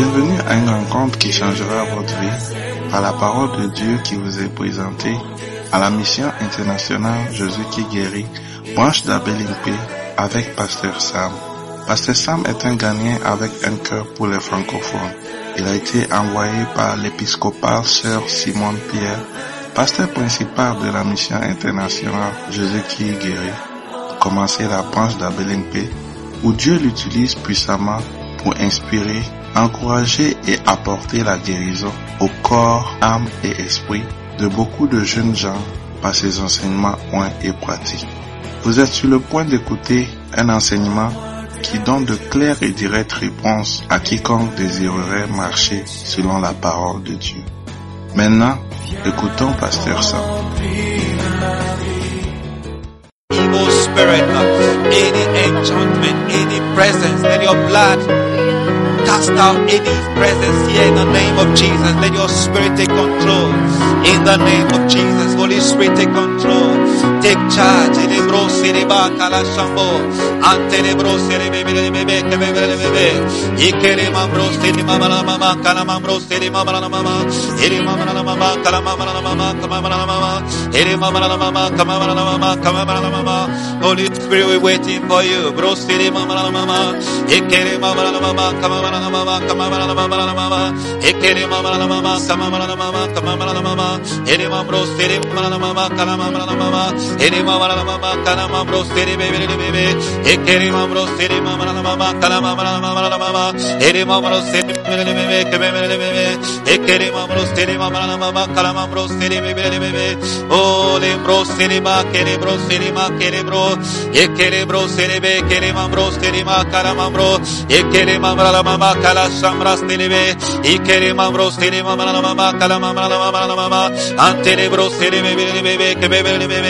Bienvenue à une rencontre qui changera votre vie par la parole de Dieu qui vous est présentée à la mission internationale Jésus qui guérit, branche d'Abelimpe avec Pasteur Sam. Pasteur Sam est un Ghanéen avec un cœur pour les francophones. Il a été envoyé par l'épiscopal Sœur Simone Pierre, pasteur principal de la mission internationale Jésus qui guérit, commencer la branche d'Abelimpe où Dieu l'utilise puissamment pour inspirer, encourager et apporter la guérison au corps, âme et esprit de beaucoup de jeunes gens par ses enseignements points et pratiques. Vous êtes sur le point d'écouter un enseignement qui donne de claires et directes réponses à quiconque désirerait marcher selon la parole de Dieu. Maintenant, écoutons Pasteur Sam. Cast out any presence here in the name of Jesus. Let your spirit take control. In the name of Jesus, Holy Spirit take control. Take charge. Elebro sereba kala shambo. Antelebro serebe bebe bebe bebe bebe. Ikere mambro seri mama la mama kala mambro seri mama la mama. Ere mama la mama kala mama la mama kama la mama. Ere mama la mama kama la mama kama la mama. Holy Spirit, we're waiting for you. Bro seri mama la mama. Ikere mama la mama kama la mama kama la mama la mama. Ikere mama la mama kama la mama kama la mama. Ere mambro seri mama la mama kala mama la mama. mama erima mama mama kana mamro seri bebe bebe ekeri mamro seri mama mama mama mama mama erima mamro seri bebe bebe kebe bebe bebe ekeri mamro mama mama kana mamro seri bebe bebe o lembro seri ma kere bro seri ma kere bro ekeri bro kere mamro seri ma kana mamro ekeri mamra mama kala samra seri be ekeri mamro seri mama mama antere bro seri bebe bebe bebe bebe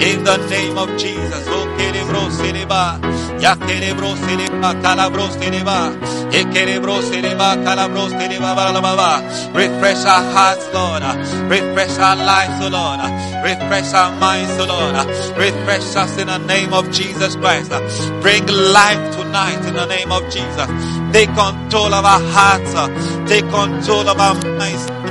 in the name of Jesus. Oh, kerebro sereba, ya kerebro sereba, calabro sereba, e kerebro sereba, calabro balababa. Refresh our hearts, Lord. Refresh our lives, Lord. Refresh our minds, Lord. Refresh us in the name of Jesus Christ. Bring life tonight in the name of Jesus. Take control of our hearts. Take control of our minds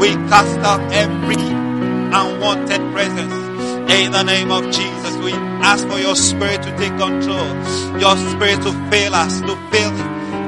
We cast out every unwanted presence. In the name of Jesus, we ask for your spirit to take control, your spirit to fill us, to fill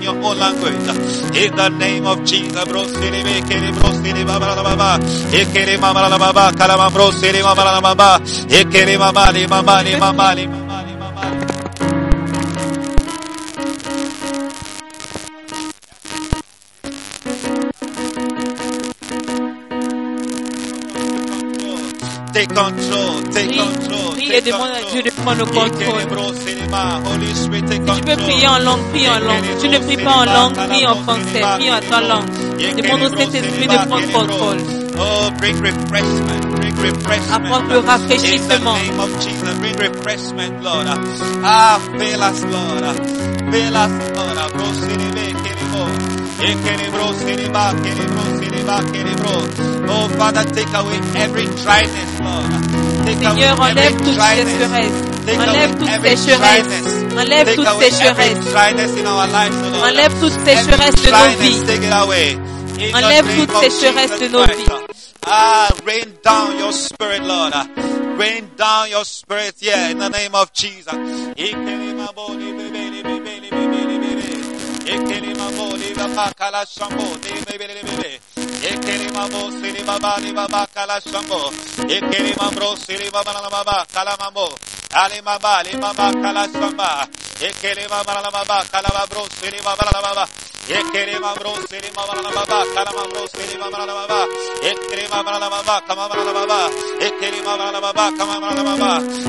in your own language. In the name of Jesus, bro, siri be, kere bro, siri baba la baba, ekere mama la baba, kalama bro, siri mama la baba, ekere mama li mama li mama li mama li mama. Take control, take control. prie et demande à Dieu de prendre le contrôle. Si tu peux prier en langue, prie en langue. Si tu ne pries pas en langue, prie en français, prie en ta langue. Demande au Saint-Esprit de prendre contrôle. Oh, bring refreshment, bring refreshment. Apporte le In the rafraîchissement. name of Jesus, bring refreshment, Lord. Ah, fill us, Lord. Fill us, Lord. Bro, kiribo. Ekelebro, siriba, kelebro, siriba, kelebro. Oh, Father, take away every dryness, Lord. Take Seigneur, away enlève every toute dryness. sécheresse. Take Enlève away toute every sécheresse. dryness. Enlève Take toute away every sécheresse. dryness in our lives, O Lord. Enlève toute Every sécheresse de nos vies. Take it away. In Enlève toute sécheresse de nos vies. Ah, rain down your spirit, Lord. Rain down your spirit, yeah, in the name of Jesus. Ekelimabo siri baba ni baba kala shambo. Ekelimabro siri baba na baba kala mambo. Ali baba ali baba kala shamba. Ekelimabra na baba kala babro siri baba na baba. Ekelimabro siri baba na baba kala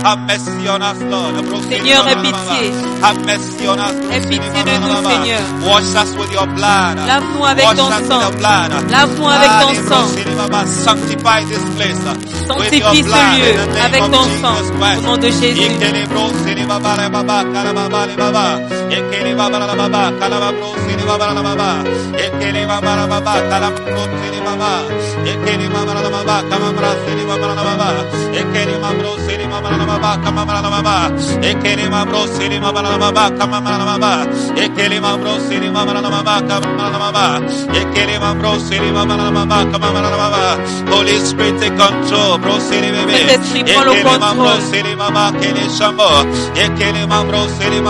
Have mercy on us, Lord. Seigneur, aie pitié. Have mercy on us. bro, Aie pitié de nous. Seigneur. Wash us with your blood. Lave-nous avec ton sang. Lave-nous avec Ah, ton sang. Sanctify this place uh, with Sanctifie your ce lieu avec ton sang. Au nom de Jésus. Ike les bros, Seigneur, Baba, les Baba, Kala Baba, les Baba. Ike les Baba, la Baba, Kala Baba, bros, Seigneur, Baba, la Baba. Ike les Baba, la Baba, Kala Baba, Seigneur, Baba. Ike les Baba, la Baba, Kama Baba, Seigneur, Baba, la Baba. Ike les Baba, bros, Seigneur, Baba, la Baba, Kama Baba, la Baba. Ike les Baba, bros, Seigneur, Baba, la Baba, Kama Baba, la Baba. Ike les Baba, bros, Seigneur, Baba, la Baba, Kama Baba, la Baba. Ike les Baba, bros, Seigneur, Baba, la Baba, Kama Baba, la Baba. Holy Spirit, take control, bro, Seigneur, bébé. Saint-Esprit, prends le Ike les Baba, bros, contrôle. Seigneur, Baba, Kele Shambo. Ike les Baba, bros, Seigneur,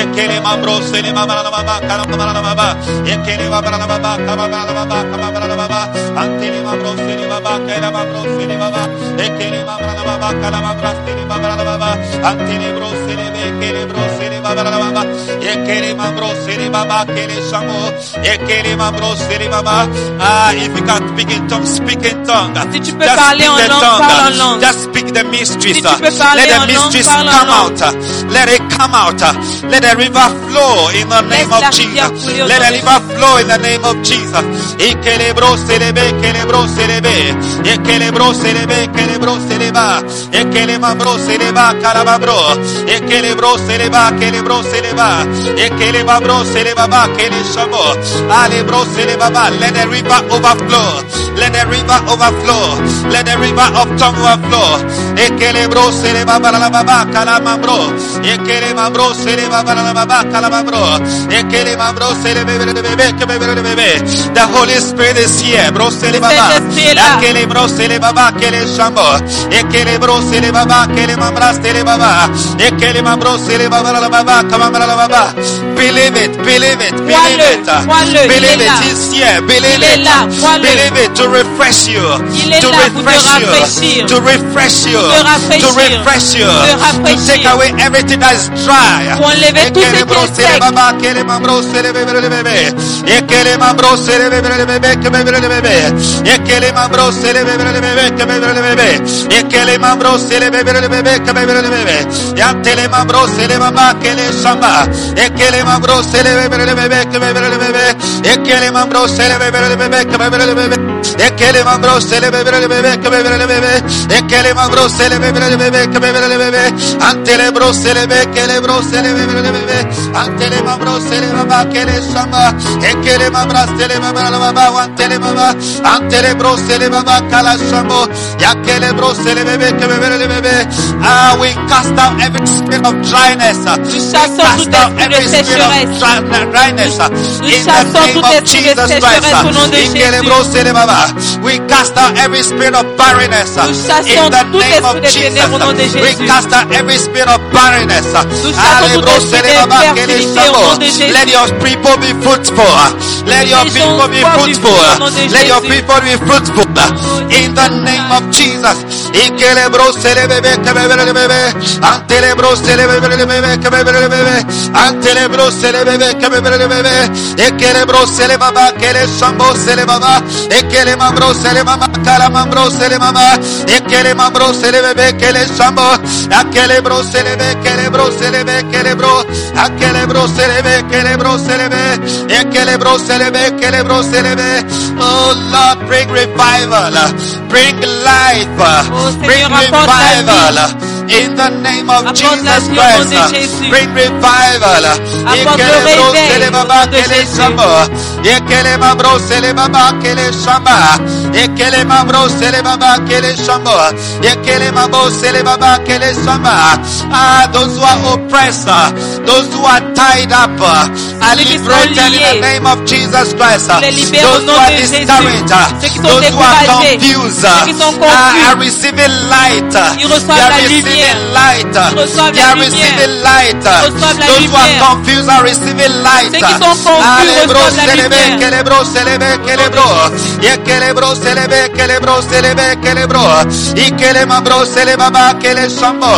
Ekele mabro sele mabala baba karamala baba. Ekele mabala baba karamala baba karamala baba. Antele mabro sele baba kela mabro sele baba. Ekele mabala baba karamala sele. Antele bro sele Maba, La Maba. Ekele Mabro, Sele Maba, Kele Shambo. Ekele Mabro, Sele Maba. Ah, if you can speak in tongues, speak in tongues. Si tu peux Just parler speak en the langue, tongue. parle en langue. Just speak the mysteries. Si tu peux parler Let the en langue, mysteries parle en come langue. out. Let it come out. Let the river flow in the name Laisse of la rivière Jesus. couler au Let nom the de river flow in the name of Jesus. Ikelebro selebe, kelebro selebe. Ikelebro selebe, kelebro seleba. Ikelebro seleba, kalababro. Ikelebro seleba, kelebro seleba. Ikelebro seleba, ba, keleshabo. Alebro seleba, ba. Let the river overflow. Let the river overflow. Let the river of tongue overflow. Ekelebro seleba, balababa, kalamabro. Ekelebro seleba, balababa, kalamabro. Ekelebro selebe, bebe, bebe, bebe. The Holy Spirit is here, bro. Seleba, Saint-Esprit est là. Ekelebro seleba, ba, kele shambo. Ekelebro seleba, ba, kele mamra, seleba, ba. Ekelebro seleba, balababa, kamamra, baba. Believe it, believe it, believe it. Believe it, he's here. Believe it. Believe it to refresh you. To refresh you. To refresh you. To refresh you. To take away everything that is dry. Yantele mambro, sele baba, kele bele samba ekele mambro sele bele bele bele bele bele bele ekele Ekele mambro, sele bebe, bebe, bebe, ke bebe. Ekele mambro, sele bebe, bebe. Antele bro, sele be, kele bro, sele bebe. Antele mambro, sele baba, kele shamba. Ekele mambra, sele baba, la baba. Antele bro, sele baba, kala shambo. Yakele bro, sele bebe, bebe. Ah, we cast out every spirit of dryness. Nous chassons tout out esprit de every spirit of sécheresse. dry- dryness. Nous In the chassons name tout of esprit de sécheresse Christ. au nom de Jésus. Ikelebroselebaba. We cast out every spirit of barrenness. Nous chassons In the tout name of esprit de Jesus. ténèbres au nom de We Jésus. cast out every spirit of barrenness. Nous chassons tout esprit Alebroselebaba, d'infertilité au nom de Jésus. Let your people be fruitful. Let your Les gens people be soient du fruitful. fruit au nom de Let your Jésus. people be fruitful. In the name of Jesus. Ikelebroselebebe, kebebelebebe. Antelebroselebebe, kebebelebebe. Antelebroselebebe, kebebelebebe. Ekelebroselebaba, keleshamboselebaba. Ekelemambroselebaba, kalamambroselebaba. Ekelemambroselebebe, keleshambo. Akelebroselebe, kelebroselebe, kelebro. Akelebroselebe, kelebroselebe. Ekelebroselebe, kelebroselebe. Oh Lord, bring revival. Bring life. Oh, Bring Seigneur, apporte la revival. In the name of Apporte la Jesus vie au nom Christ. de Jésus. Bring revival. Apporte le réveil au nom de Jésus. Ekele mabro sele baba kele shamba. Ekele mabro sele baba kele shamba. Ekele mabro sele baba kele shamba. Ah, those who are oppressed, uh, those who are tied up, uh, are Ceux qui sont liberated in the liés. name of Jesus Christ. uh, Les libère au Those who nom are de Jésus. discouraged, uh, Ceux qui sont those who are découragés. confused, Ceux qui uh, sont are, confus. Are receiving light. uh, Ils reçoivent They are la receiving lumière. light. uh, Ils reçoivent They la are lumière. receiving light. uh, Ils reçoivent la Those who are lumière. confused are receiving light. Ceux qui sont confus Alebro reçoivent la selebe, lumière. kelebro selebe, kelebro. Yekelebro selebe, kelebro selebe, kelebro. Ikelemabro selebaba, keleshambo.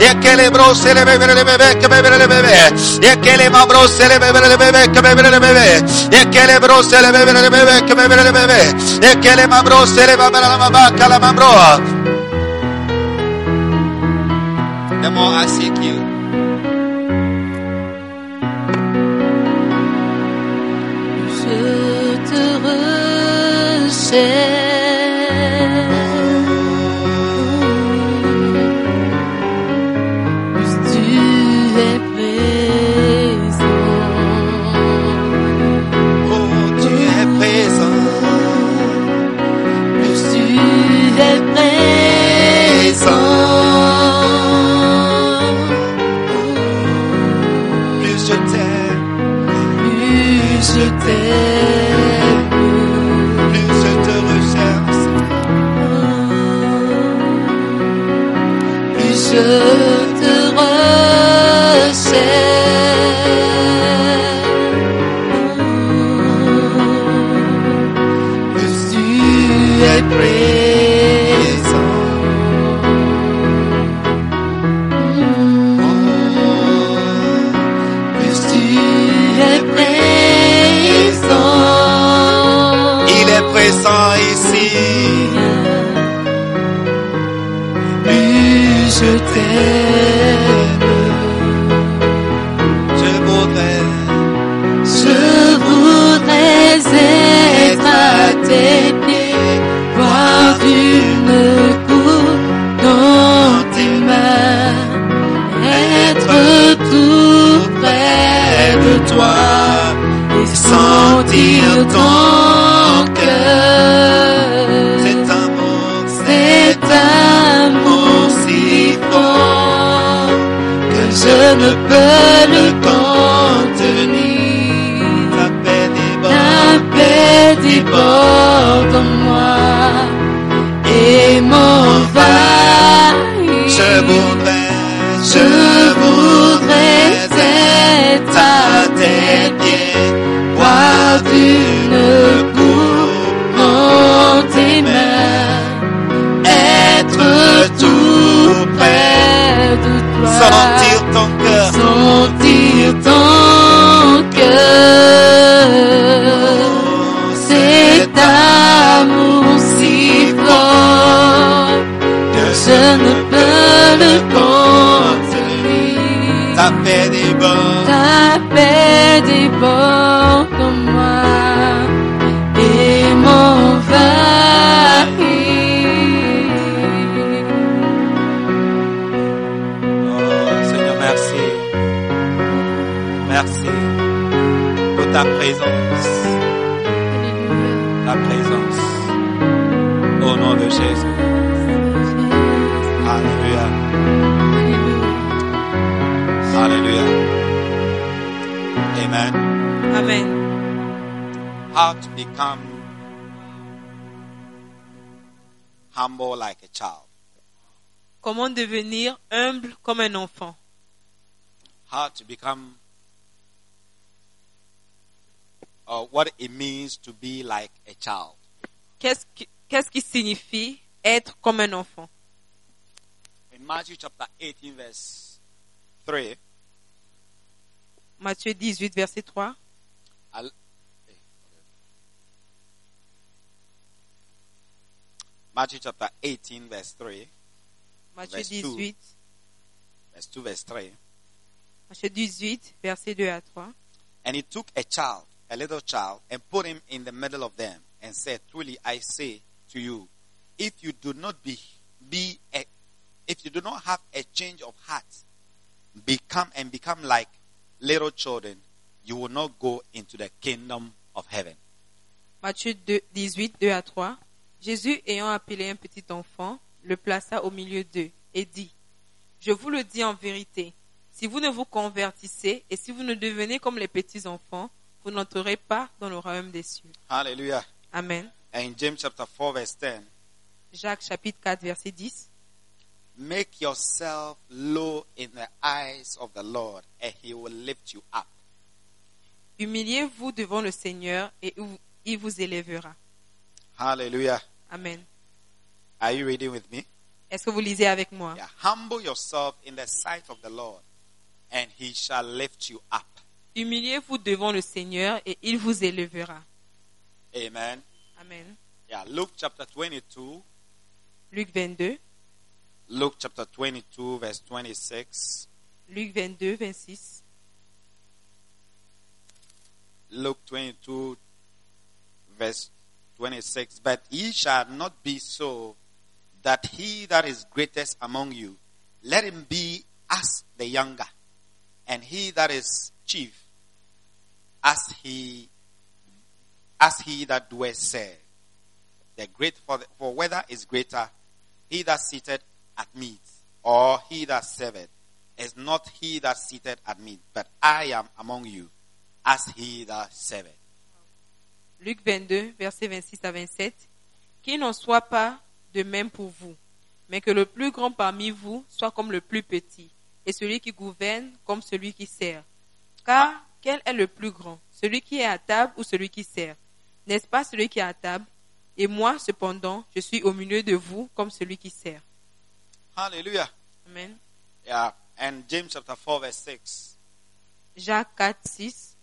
Yekelebro selebe, belebebe, kebebelebebe. Yekelemabro selebe, belebebe, kebebelebebe. Yekelebro selebe, belebebe, kebebelebebe. Yekelemabro selebe, belebaba, kalamabro. I Je te recherche. Child. Comment devenir humble comme un enfant? How to become or what it means to be like a child. Qu'est-ce qui, qu'est-ce qui signifie être comme un enfant? In Matthew chapter 18 verse 3, Matthieu 18, verset 3. I'll- Matthew chapter 18 verse 3, Matthieu Verse two. 18, verse 2 verse 3. Matthieu 18, verset 2 à 3. And he took a child, a little child, and put him in the middle of them, and said, Truly I say to you, if you do not be, be a, if you do not have a change of heart, become and become like little children, you will not go into the kingdom of heaven. Matthieu 18, 2 à 3. Jésus, ayant appelé un petit enfant, le plaça au milieu d'eux et dit, Je vous le dis en vérité, si vous ne vous convertissez et si vous ne devenez comme les petits enfants, vous n'entrerez pas dans le royaume des cieux. Hallelujah. Amen. And in James chapter 4 verse 10, Jacques chapitre 4, verset 10. make yourself low in the eyes of the Lord, and he will lift you up. Humiliez-vous devant le Seigneur et il vous élèvera. Hallelujah. Amen. Are you reading with me? Est-ce que vous lisez avec moi? Yeah, humble yourself in the sight of the Lord, and he shall lift you up. Humiliez-vous devant le Seigneur et il vous élèvera. Amen. Amen. Yeah, Luke chapter 22, Luc 22, Luke chapter 22, verse 26. Luc 22, 26. Luke 22, verse 26. But ye shall not be so that he that is greatest among you, let him be as the younger, and he that is chief, as he as he that doeth serve. The great for, the, for whether is greater, he that sitteth at meat, or he that serveth, is not he that sitteth at meat, but I am among you, as he that serveth. Luc 22, versets 26 à 27. Qu'il n'en soit pas de même pour vous, mais que le plus grand parmi vous soit comme le plus petit, et celui qui gouverne comme celui qui sert. Car quel est le plus grand, celui qui est à table ou celui qui sert? N'est-ce pas celui qui est à table? Et moi, cependant, je suis au milieu de vous comme celui qui sert. Hallelujah. Amen. Yeah. And James chapter 4 verse 6. Jacques 4, 6.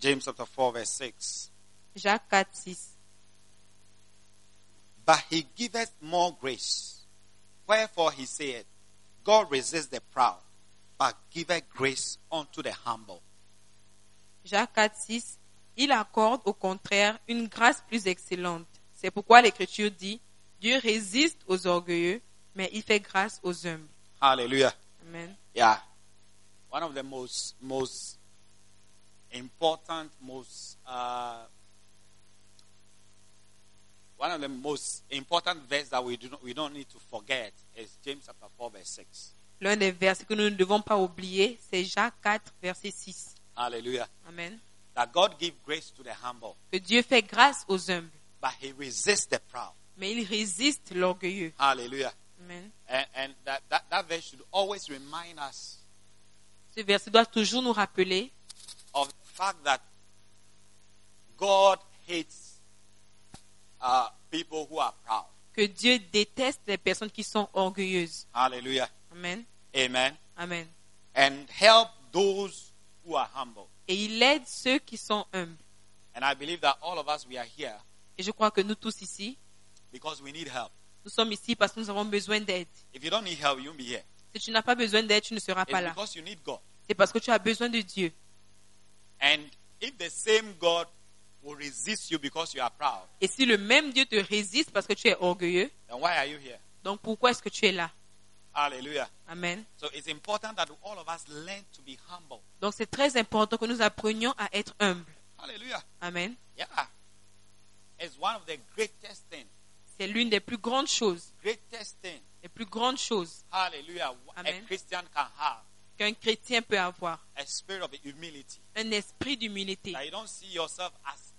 James chapter 4 verse 6. Jacques 4, 6. But he giveth more grace. Wherefore he said, God resists the proud, but giveth grace unto the humble. Jacques 4, 6, il accorde au contraire une grâce plus excellente. C'est pourquoi l'Écriture dit, Dieu résiste aux orgueilleux, mais il fait grâce aux humbles. Hallelujah. Amen. Yeah. One of the most most important, most uh, one of the most important verse that we do not we don't need to forget is James chapter 4 verse 6. L'un des versets que nous ne devons pas oublier, c'est Jacques 4, verset 6. Hallelujah. Amen. That God give grace to the humble, Que Dieu fait grâce aux humbles, but he resists the proud. mais il résiste l'orgueilleux. Amen. And, and that, that, that verse should always remind us Ce verset doit toujours nous rappeler of the fact that God hates uh, people who are proud. que Dieu déteste les personnes qui sont orgueilleuses. Hallelujah. Amen. Amen. Amen. And help those who are humble. Et il aide ceux qui sont humbles. And I believe that all of us, we are here Et je crois que nous tous ici, because we need help. nous sommes ici parce que nous avons besoin d'aide. If you don't need help, you won't be here. Si tu n'as pas besoin d'aide, tu ne seras It's pas là. because you need God. C'est parce que tu as besoin de Dieu. And if the same God will resist you because you are proud, Et si le même Dieu te résiste parce que tu es orgueilleux, then why are you here? donc pourquoi est-ce que tu es là? Amen. So it's important that all of us learn to be humble. Donc c'est très important que nous apprenions à être humbles. Hallelujah. Amen. Yeah. It's one of the greatest things. C'est l'une des plus grandes choses. Greatest thing. Les plus grandes choses Hallelujah. A Amen. Christian can have qu'un chrétien peut avoir. a spirit of humility. Un esprit d'humilité. That you don't see yourself as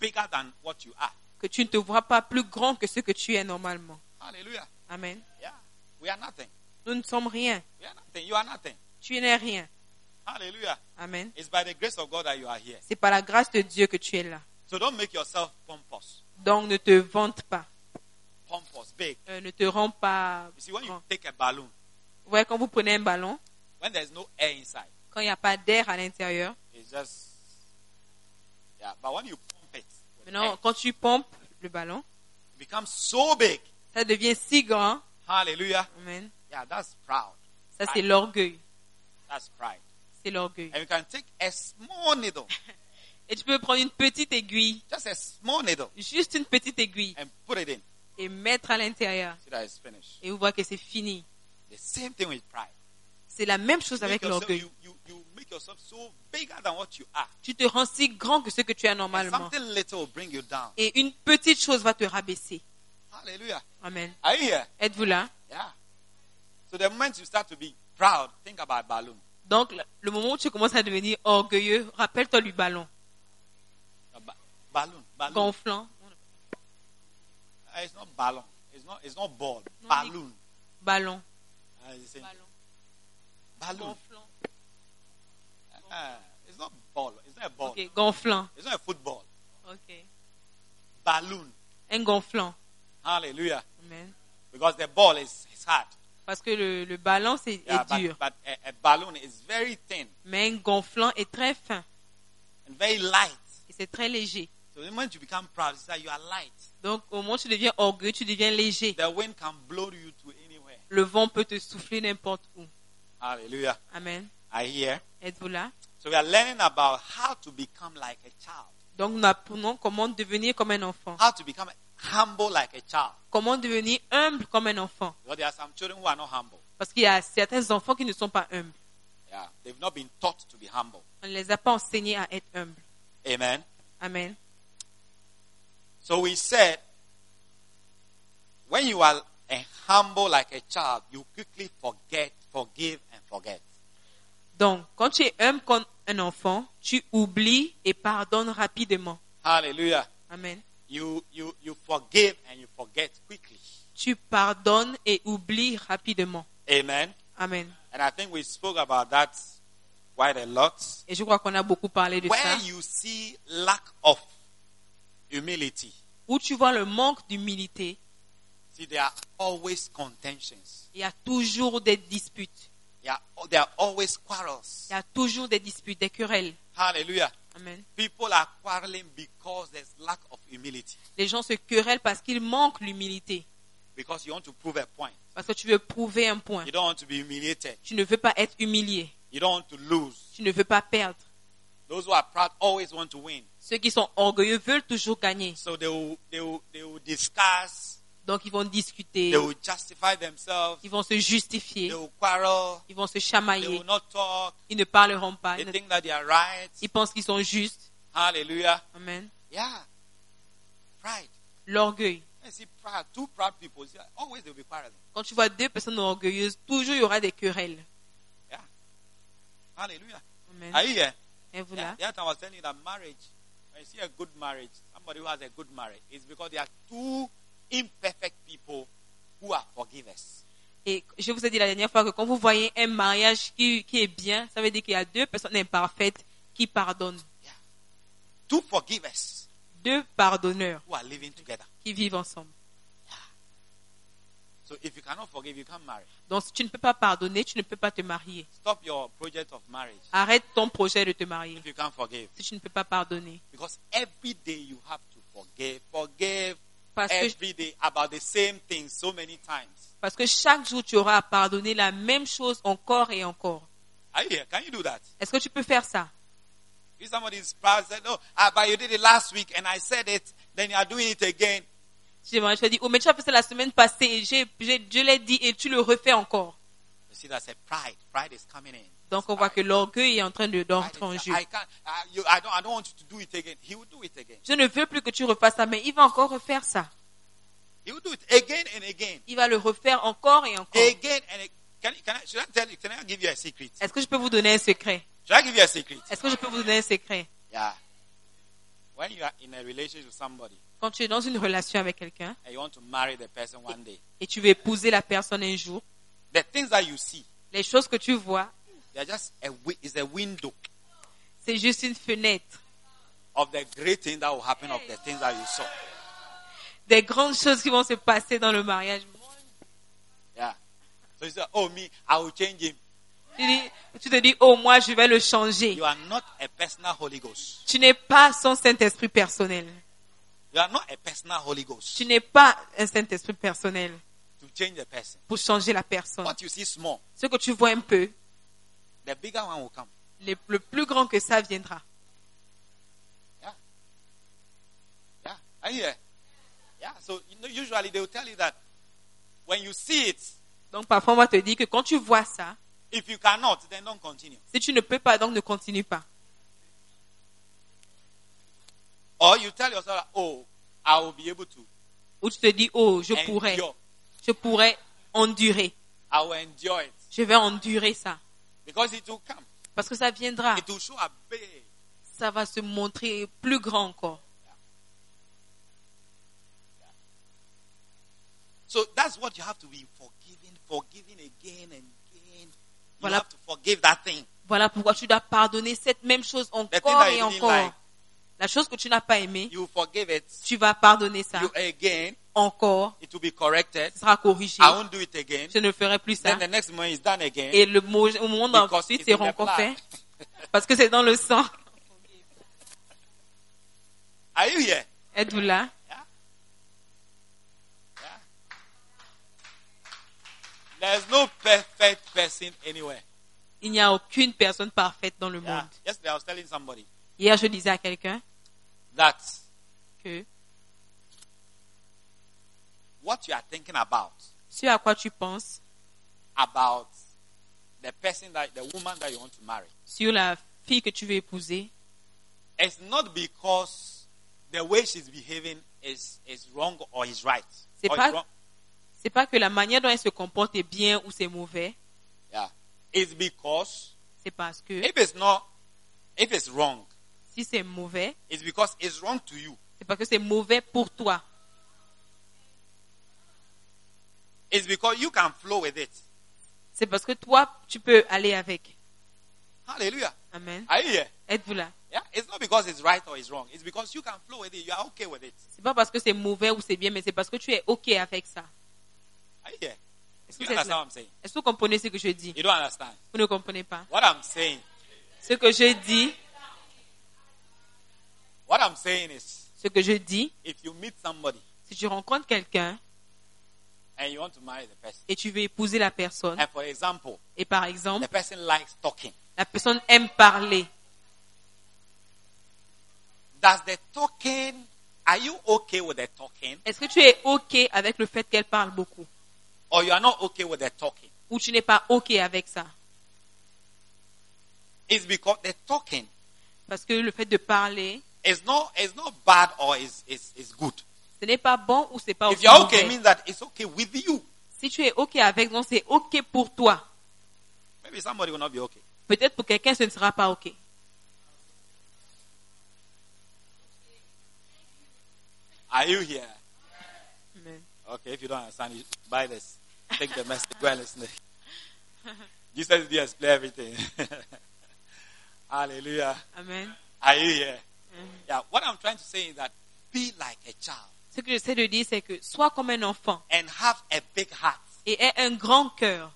bigger than what you are. Que tu ne te vois pas plus grand que ce que tu es normalement. Hallelujah. Amen. Yeah. We are nothing. Nous ne sommes rien. We are nothing. You are nothing. Tu n'es rien. Hallelujah. Amen. It's by the grace of God that you are here. C'est par la grâce de Dieu que tu es là. So don't make yourself pompous. Donc ne te vante pas. Pompous, big. Euh, ne te rends pas You see, when you take a balloon, Ouais, quand vous prenez un ballon, when there's no air inside, quand il n'y a pas d'air à l'intérieur, it's just yeah. But when you maintenant, quand tu pompes le ballon, it becomes so big. ça devient si grand. Hallelujah. Amen. Yeah, that's proud. Ça, c'est l'orgueil. That's pride. C'est l'orgueil. And you can take a small needle, Et tu peux prendre une petite aiguille, just a small needle, juste une petite aiguille, and put it in. et mettre à l'intérieur. See that it's finished. Et vous voyez que c'est fini. The same thing with pride. C'est la même chose avec l'orgueil. Make yourself so bigger than what you are. Tu te rends si grand que ce que tu es And normalement. something little will bring you down. Et une petite chose va te rabaisser. Hallelujah. Amen. Are you here? Êtes-vous là? Yeah. So the moment you start to be proud, think about balloon. Donc, le- moment où tu commences à devenir orgueilleux, rappelle-toi du ballon A ba- balloon. Balloon. gonflant. Uh, it's not ballon. It's not. It's not ball. No, balloon. Ballon. Uh, it's a Ballon. Uh, it's not ball. It's not a ball. Ok, gonflant. It's not a football. Ok. Balloon. Un gonflant. Hallelujah. Amen. Because the ball is, is hard. Parce que le, le ballon, c'est Yeah, est dur. but, but a, a balloon is very thin Mais un gonflant est très fin. and very light. Et c'est très léger. So the moment you become proud, it's like you are light. Donc, au moment où tu deviens orgueilleux, tu deviens léger. The wind can blow you to anywhere. Le vent peut te souffler n'importe où. Hallelujah. Amen. I hear. Êtes-vous là? So we are learning about how to become like a child. Donc, nous apprenons comment devenir comme un enfant. How to become humble like a child. Comment devenir humble comme un enfant. Because there are some children who are not humble. Parce qu'il y a certains enfants qui ne sont pas humbles. Yeah. They've not been taught to be humble. On ne les a pas enseignés à être humbles. Amen. Amen. So we said, when you are humble like a child, you quickly forget, forgive, and forget. Donc, quand tu es humble comme un enfant, tu oublies et pardonnes rapidement. Hallelujah. Amen. You, you, you forgive and you forget quickly. Tu pardonnes et oublies rapidement. Amen. Amen. And I think we spoke about that quite a lot. Et je crois qu'on a beaucoup parlé de ça. Where you see lack of humility, Où tu vois le manque d'humilité, see, there are always contentions. il y a toujours des disputes. There are, there are always quarrels. Il y a toujours des disputes, des querelles. Hallelujah. Amen. People are quarreling because there's lack of humility. Les gens se querellent parce qu'il manque l'humilité. Because you want to prove a point. Parce que tu veux prouver un point. You don't want to be humiliated. Tu ne veux pas être humilié. You don't want to lose. Tu ne veux pas perdre. Those who are proud always want to win. Ceux qui sont orgueilleux veulent toujours gagner. So they will, they will, they will discuss. Donc ils vont discuter. They will justify themselves. Ils vont se justifier. They will quarrel. Ils vont se They chamailler. will not talk. Ils ne parleront pas. They think that they are right. ils pensent qu'ils sont justes. Hallelujah. Amen. Yeah. Pride. L'orgueil. Quand tu vois deux personnes orgueilleuses, toujours il y aura des querelles. Yeah. Hallelujah. Amen. Are you here? Et vous Yeah, là? time I was telling you that marriage, when you see a good marriage, somebody who has a good marriage, it's because there are two imperfect people who are forgivers. Et je vous ai dit la dernière fois que quand vous voyez un mariage qui, qui est bien, ça veut dire qu'il y a deux personnes imparfaites qui pardonnent. Two forgivers Deux pardonneurs who are living together. qui vivent ensemble. So if you cannot forgive, you can't marry. Donc si tu ne peux pas pardonner, tu ne peux pas te marier. Stop your project of marriage Arrête ton projet de te marier if you can't forgive. si tu ne peux pas pardonner. Because every day you have to forgive, forgive Parce que, every day about the same thing so many times. parce que chaque jour, tu auras à pardonner la même chose encore et encore. Are you here? Can you do that? Est-ce que tu peux faire ça? If somebody is proud, say, no, ah, but you did it last week and I said it, then you are doing it again. Je te dis, oh, mais tu as fait ça la semaine passée et j'ai, j'ai- je l'ai dit et tu le refais encore. You see, that's a pride. Pride is coming in. Donc on voit que l'orgueil est en train de, d'entrer en jeu. Je ne veux plus que tu refasses ça, mais il va encore refaire ça. He will do it again and again. Il va le refaire encore et encore. Est-ce que je peux vous donner un secret? Est-ce que je peux vous donner un secret? Yeah. When you are in a relationship with somebody Quand tu es dans une relation avec quelqu'un et tu veux épouser la personne un jour, the things that you see, les choses que tu vois, c'est juste une fenêtre. of the great thing that will happen of the things that you saw. Des grandes choses qui vont se passer dans le mariage. Yeah. So you say, oh me, I will change him. Tu, dis- tu te dis, oh moi je vais le changer. You are not a personal Holy Ghost. Tu n'es pas son Saint-Esprit personnel. You are not a personal Holy Ghost Tu n'es pas un Saint-Esprit personnel to change the person. pour changer la personne. What you see small, Ce que tu vois un peu, the bigger one will come. le, le plus grand que ça viendra. Yeah. Yeah. Are you here? Yeah. So you know, usually they will tell you that when you see it, Donc parfois on va te dire que quand tu vois ça, if you cannot, then don't continue. si tu ne peux pas, donc ne continue pas. Or you tell yourself, oh, I will be able to Ou tu te dis, oh, je pourrais, endure. je pourrais endurer. I will endure it Je vais endurer ça. Because it will come. Parce que ça viendra. It will show up big. Ça va se montrer plus grand encore. So that's what you have to be forgiving, forgiving again and again. You Voilà. have to forgive that thing. Voilà pourquoi tu dois pardonner cette même chose encore et encore. like. La chose que tu n'as pas aimée, You forgive it. tu vas pardonner ça You again. Encore. It will be corrected. Ce sera corrigé. I won't do it again. Je ne ferai plus ça. Then the next moment is done again. Et le mot, au moment d'ensuite, c'est encore fait. Parce que c'est dans le sang. Are you here? Êtes-vous là? Yeah. There's no perfect person anywhere. Il n'y a aucune personne parfaite dans le Yeah. monde. Yesterday I was telling somebody Hier, je disais à quelqu'un que what you are thinking about, ce à quoi tu penses about the person that, the woman that you want to marry, sur la fille que tu veux épouser, it's not because the way she's behaving is, is wrong or is right. C'est pas- c'est pas que la manière dont elle se comporte est bien ou c'est mauvais. Yeah. It's because C'est parce que if it's not, if it's wrong, si c'est mauvais, it's because it's wrong to you. c'est parce que c'est mauvais pour toi. It's because you can flow with it. C'est parce que toi, tu peux aller avec. Hallelujah. Amen. Are you here? Êtes-vous là? Yeah? It's not because it's right or it's wrong. It's because you can flow with it. You are okay with it. C'est pas parce que c'est mauvais ou c'est bien, mais c'est parce que tu es OK avec ça. Are you here? Que? Est-ce que vous comprenez ce que je dis? You don't understand. Vous ne comprenez pas. What I'm saying, Ce que je dis, what I'm saying is, ce que je dis, if you meet somebody si tu rencontres quelqu'un and you want to marry the person, et tu veux épouser la personne, and for example, et par exemple, the person likes talking, la personne aime parler, does the talking, are you okay with the talking, est-ce que tu es OK avec le fait qu'elle parle beaucoup? or you are not okay with the talking? Ou tu n'es pas OK avec ça? It's because the talking Parce que le fait de parler, is not is not bad or is is, is good. Ce n'est pas bon ou c'est pas If aussi you're okay, it means that it's okay with you. Si tu es OK avec, donc c'est OK pour toi. Maybe somebody will not be okay. Peut-être pour quelqu'un, ce ne sera pas OK. Are you here? Amen. Okay, if you don't understand, you buy this. Take the message. Go and listen. Jesus did explain everything. Hallelujah. Amen. Are you here? Yeah. What I'm trying to say is that be like a child Ce que j'essaie de dire, c'est que sois comme un enfant and have a big heart et aie un grand cœur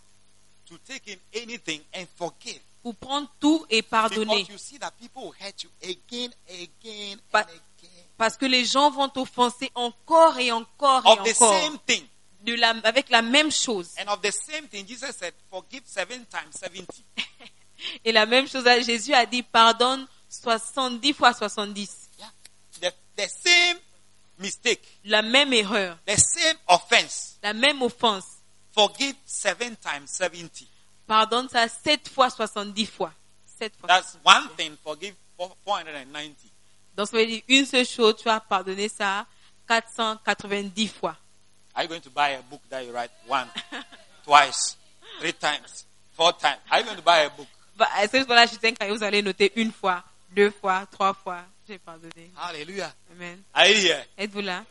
to take in anything and forgive. pour prendre tout et pardonner. Because you see that people will hurt you again, again, But- and again. Parce que les gens vont t'offenser encore et encore et Of the encore. same thing. De la, avec la même chose. And of the same thing, Jesus said, forgive seven times 70. Et la même chose, Jésus a dit pardonne 70 fois 70. Yeah. The, the same mistake, La même erreur, the same offense, la même offense. forgive seven times 70. Pardonne ça 7 fois 70 fois. 7 fois. That's one thing, forgive four- 490. Donc ça veut dire une seule chose, tu as pardonné ça 490 fois. Are you going to buy a book that you write one, twice, three times, four times? Are you going to buy a book? Va- Est-ce que voilà, je tiens quand vous allez noter une fois, deux fois, trois fois, j'ai pardonné. Hallelujah. Amen. Are you here? Êtes-vous là?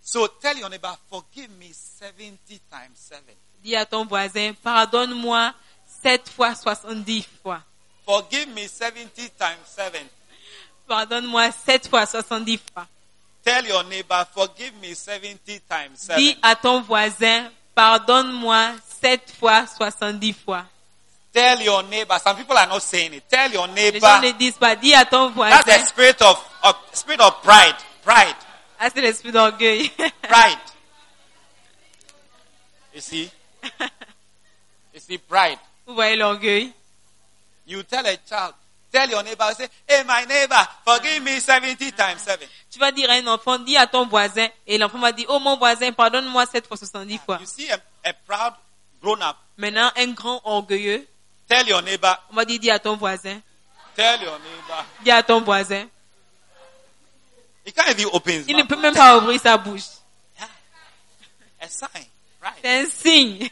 So tell your neighbor, forgive me 70 times 7. Dis à ton voisin, pardonne-moi sept fois soixante-dix fois. Forgive me 70 times 7. Pardonne-moi sept fois soixante-dix fois. Tell your neighbor, forgive me 70 times 7. Dis à ton voisin, pardonne-moi sept fois soixante-dix fois. Tell your neighbor. Some people are not saying it. Tell your Les gens ne neighbor. disent pas, dis à ton That's the voisin. spirit of, of spirit of pride. Pride. Ah, c'est l'esprit d'orgueil. Pride. You see? You see, pride. Vous voyez l'orgueil? You tell a child, tell your neighbor, say, hey, my neighbor, forgive me 70 times 7. Tu vas dire à un enfant, dis à ton voisin, et l'enfant va dire, oh mon voisin, pardonne-moi sept fois soixante-dix fois. You see a, a proud grown up, Maintenant, un grand orgueilleux, tell your neighbor, on va dire, dis à ton voisin, tell your neighbor. dis à ton voisin. He can't even open his Il ne peut même pas ouvrir sa bouche. A sign. Right. C'est un signe.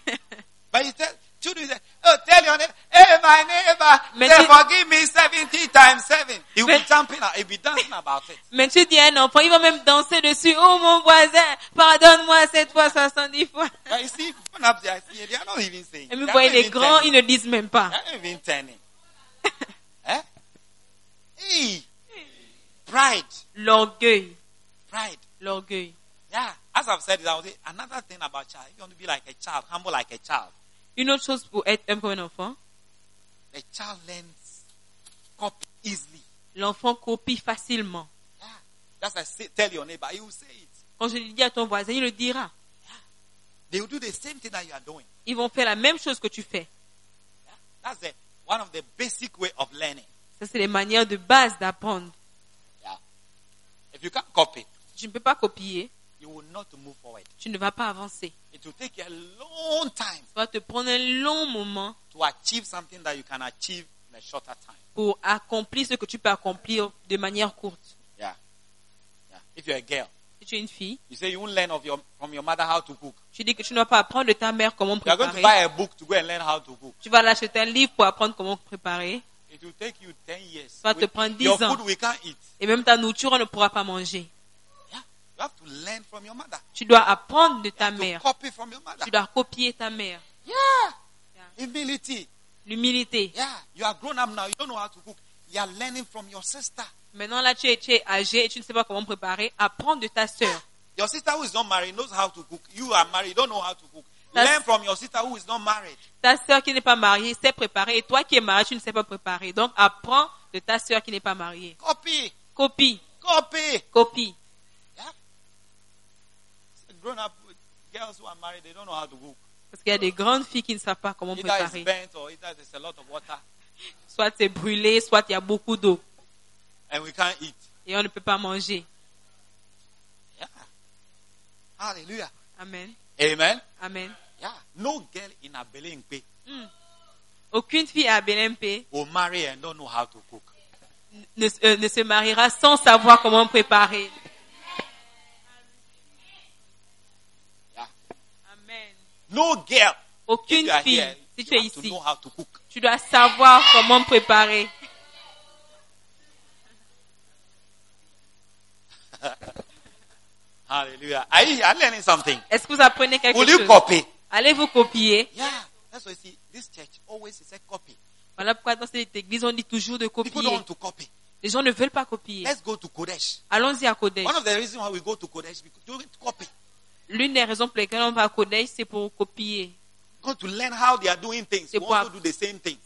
But you tell, children say, oh, tell your neighbor, hey, my neighbor, Mais tu- forgive me 70 times 7. He will Mais- be jumping, out- he'll be dancing about it. Mais tu dis à un enfant, il va même danser dessus. Oh mon voisin, pardonne-moi sept fois soixante-dix fois. But you see, grown up there, I see, they are not even saying. Et vous voyez les grands, ils ne disent même pas. They are not even turning. eh? Hey. Pride. L'orgueil, Pride. l'orgueil. Yeah. As I've said, I will say another thing about child. If you want to be like a child, humble like a child, Une autre chose pour être un comme un enfant, the child learns copy easily. l'enfant copie facilement. Yeah. That's why I say, tell your neighbor, he will say it. Quand je le dis à ton voisin, il le dira. They will do the same thing that you are doing. Ils vont faire la même chose que tu fais. Yeah. That's the, one of the basic way of learning. Ça, c'est les manières de base d'apprendre. Yeah. If you can't copy, Tu ne peux pas copier, you will not move forward. tu ne vas pas avancer. It will take you a long time Ça va te prendre un long moment to achieve something that you can achieve in a shorter time. pour accomplir ce que tu peux accomplir de manière courte. Yeah. Yeah. If you're a girl, Si tu es une fille, you say you won't learn of your, from your mother how to cook. tu dis que tu ne vas pas apprendre de ta mère comment You are going to préparer. buy a book to go and learn how to cook. Tu vas l'acheter un livre pour apprendre comment préparer. It will take you 10 years. Ça va te prendre 10 your ans. food we can't eat. Et même ta nourriture, on ne pourra pas manger. You have to learn from your mother. Tu dois apprendre de ta mère. copy from your mother. Tu dois copier ta mère. Yeah. Humility. L'humilité. Yeah. You are grown up now. You don't know how to cook. You are learning from your sister. Maintenant, là, tu es, tu es âgé et tu ne sais pas comment préparer. Apprends de ta sœur. Your sister who is not married knows how to cook. You are married. You don't know how to cook. That's- Learn from your sister who is not married. Ta sœur qui n'est pas mariée sait préparer. Et toi qui es marié, tu ne sais pas préparer. Donc, apprends de ta sœur qui n'est pas mariée. Copy. Copie. Copy. Copie. Grown up girls who are married, they don't know how to cook. Parce qu'il y a des grandes filles qui ne savent pas comment préparer. burnt or either there's a lot of water Soit c'est brûlé, soit il y a beaucoup d'eau. and we can't eat. Et on ne peut pas manger. Yeah. Hallelujah. Amen. Amen. Amen. Yeah. No girl in a Belenpe Aucune fille à BNP will marry and don't know how to cook. ne, euh, ne se mariera sans savoir comment préparer. Yeah. Amen. No girl. Aucune you fille, here, si you tu es ici, tu dois savoir comment préparer. Hallelujah. Are you are learning something? Est-ce que vous apprenez quelque Will you chose? copy? Allez vous copier? Yeah. That's why you see this church always is a copy. Voilà pourquoi dans cette église, on dit toujours de People copier. don't want to copy. Les gens ne veulent pas copier. Let's go to Kodesh. Allons-y à Kodesh. One of the reasons why we go to Kodesh because we don't copy. L'une des raisons pour lesquelles on va à Kodesh, c'est pour copier. C'est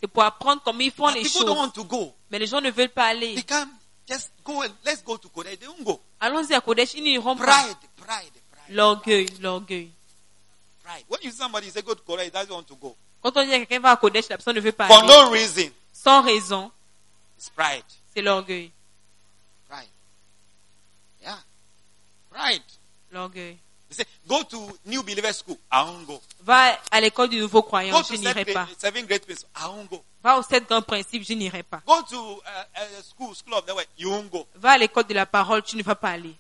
pour- apprendre comment ils font But les people don't choses. want to go. Mais les gens ne veulent pas They aller. Allons-y à Kodesh, ils n'iront pas. Pride, pride, pride, L'orgueil, l'orgueil. Quand on dit à quelqu'un va à Kodesh, la personne ne veut pas For aller. no reason. Sans raison, c'est l'orgueil. Pride. Yeah. Pride. L'orgueil. They say, go to New Believer School. I won't go. Va à l'école du nouveau croyant, je n'irai pas. seven great principles. Va aux sept grands principes, je n'irai pas. Go to uh, uh, school, school of the way. You won't go. Va à l'école de la parole, tu ne vas pas aller.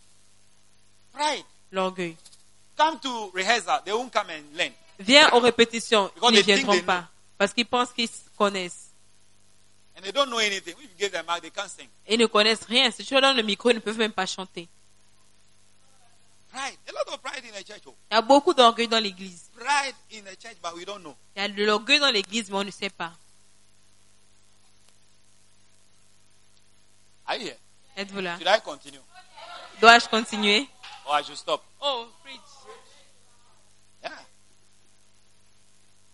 Pride. L'orgueil. Come to rehearsal. They won't come and learn. Viens aux répétitions. Because Ils ne viendront pas. Parce qu'ils pensent qu'ils se connaissent. And they don't know anything. If you give them mic, they can't sing. Ils ne connaissent rien. Si tu leur donnes le micro, ils ne peuvent même pas chanter. Pride. A lot of pride in the church. Oh. Il y a beaucoup d'orgueil dans l'église. Pride in the church, but we don't know. Il y a de l'orgueil dans l'église, mais on ne sait pas. Are you here? Êtes-vous là? Should I continue? Dois-je continuer? Or I should stop? Oh, preach. Yeah.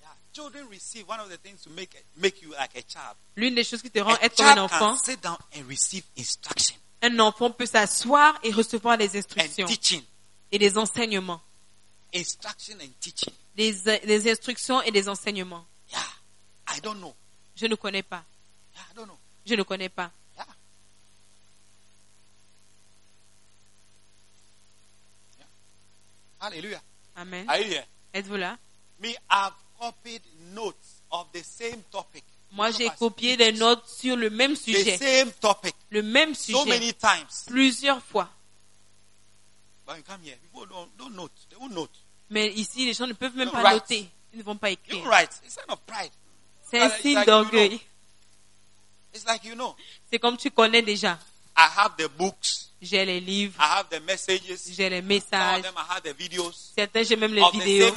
Yeah. Children receive one of the things to make make you like a child. L'une des choses qui te rend A être comme un child enfant, can sit down and receive instruction un enfant peut s'asseoir et recevoir des and instructions teaching. Et des enseignements. Instruction and teaching. Des, des instructions et des enseignements. Yeah. I don't know. Je ne connais pas. Yeah, I don't know. Je ne connais pas. Yeah. Hallelujah. Amen. Êtes-vous là? Me, I've copied notes of the same topic. Moi, j'ai copié des notes sur le même The sujet. same topic. Le même So sujet. many times. Plusieurs fois. But you come here, people don't, don't note. They won't note. Mais ici, les gens ne peuvent même pas noter. Ils ne vont pas écrire. C'est un signe d'orgueil. C'est comme tu connais déjà. J'ai les livres, j'ai les messages. Certains, j'ai même les vidéos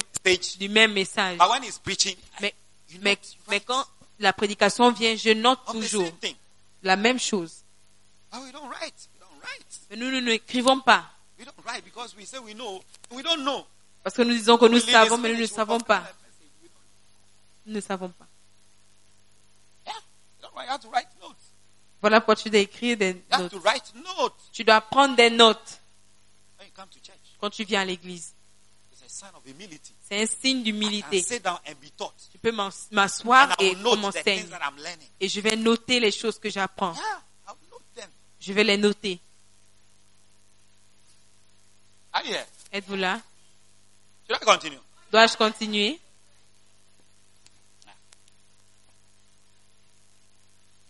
du même message. But when he's preaching, Mais, quand la prédication vient, je note toujours la même chose. Mais nous, nous n'écrivons pas. We don't write because we say we know. We don't know. Parce que nous disons que nous savons, mais nous ne savons pas. Nous ne savons pas. Yeah. You don't write. You have to write notes. Voilà pourquoi tu dois écrire des You have notes. to write notes Tu dois prendre des notes when you come to church. quand tu viens à l'église. C'est un signe d'humilité. Tu peux m'asseoir et will on note the m'enseigne. things that I'm learning. Et je vais noter les choses que j'apprends. Je vais les noter. Here? Êtes-vous là? Should I continue? Dois-je continuer?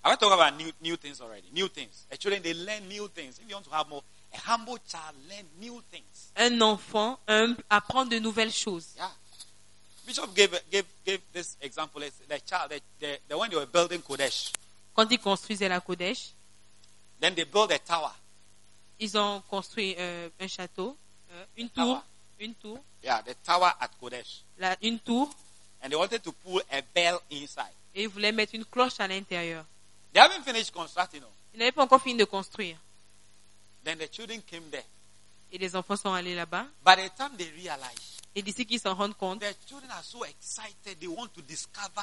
I want to talk about new, new things already. New things. The children, they learn new things. If you want to have more, a humble child learn new things. Un enfant humble apprend de nouvelles choses. Yeah. Bishop gave, gave, gave this example. The child, the, the, the when they were building Kodesh, Quand ils construisaient la Kodesh, then they built a tower. ils ont construit euh, un château, euh, une Tower. tour, une tour, Yeah, the tower at Kodesh. la- une tour, And they wanted to put a bell inside. et ils voulaient mettre une cloche à l'intérieur. They haven't finished constructing. No. Ils n'avaient pas encore fini de construire. Then the children came there. Et les enfants sont allés là-bas. By the time they realized, Et d'ici qu'ils s'en rendent compte, the children are so excited. They want to discover.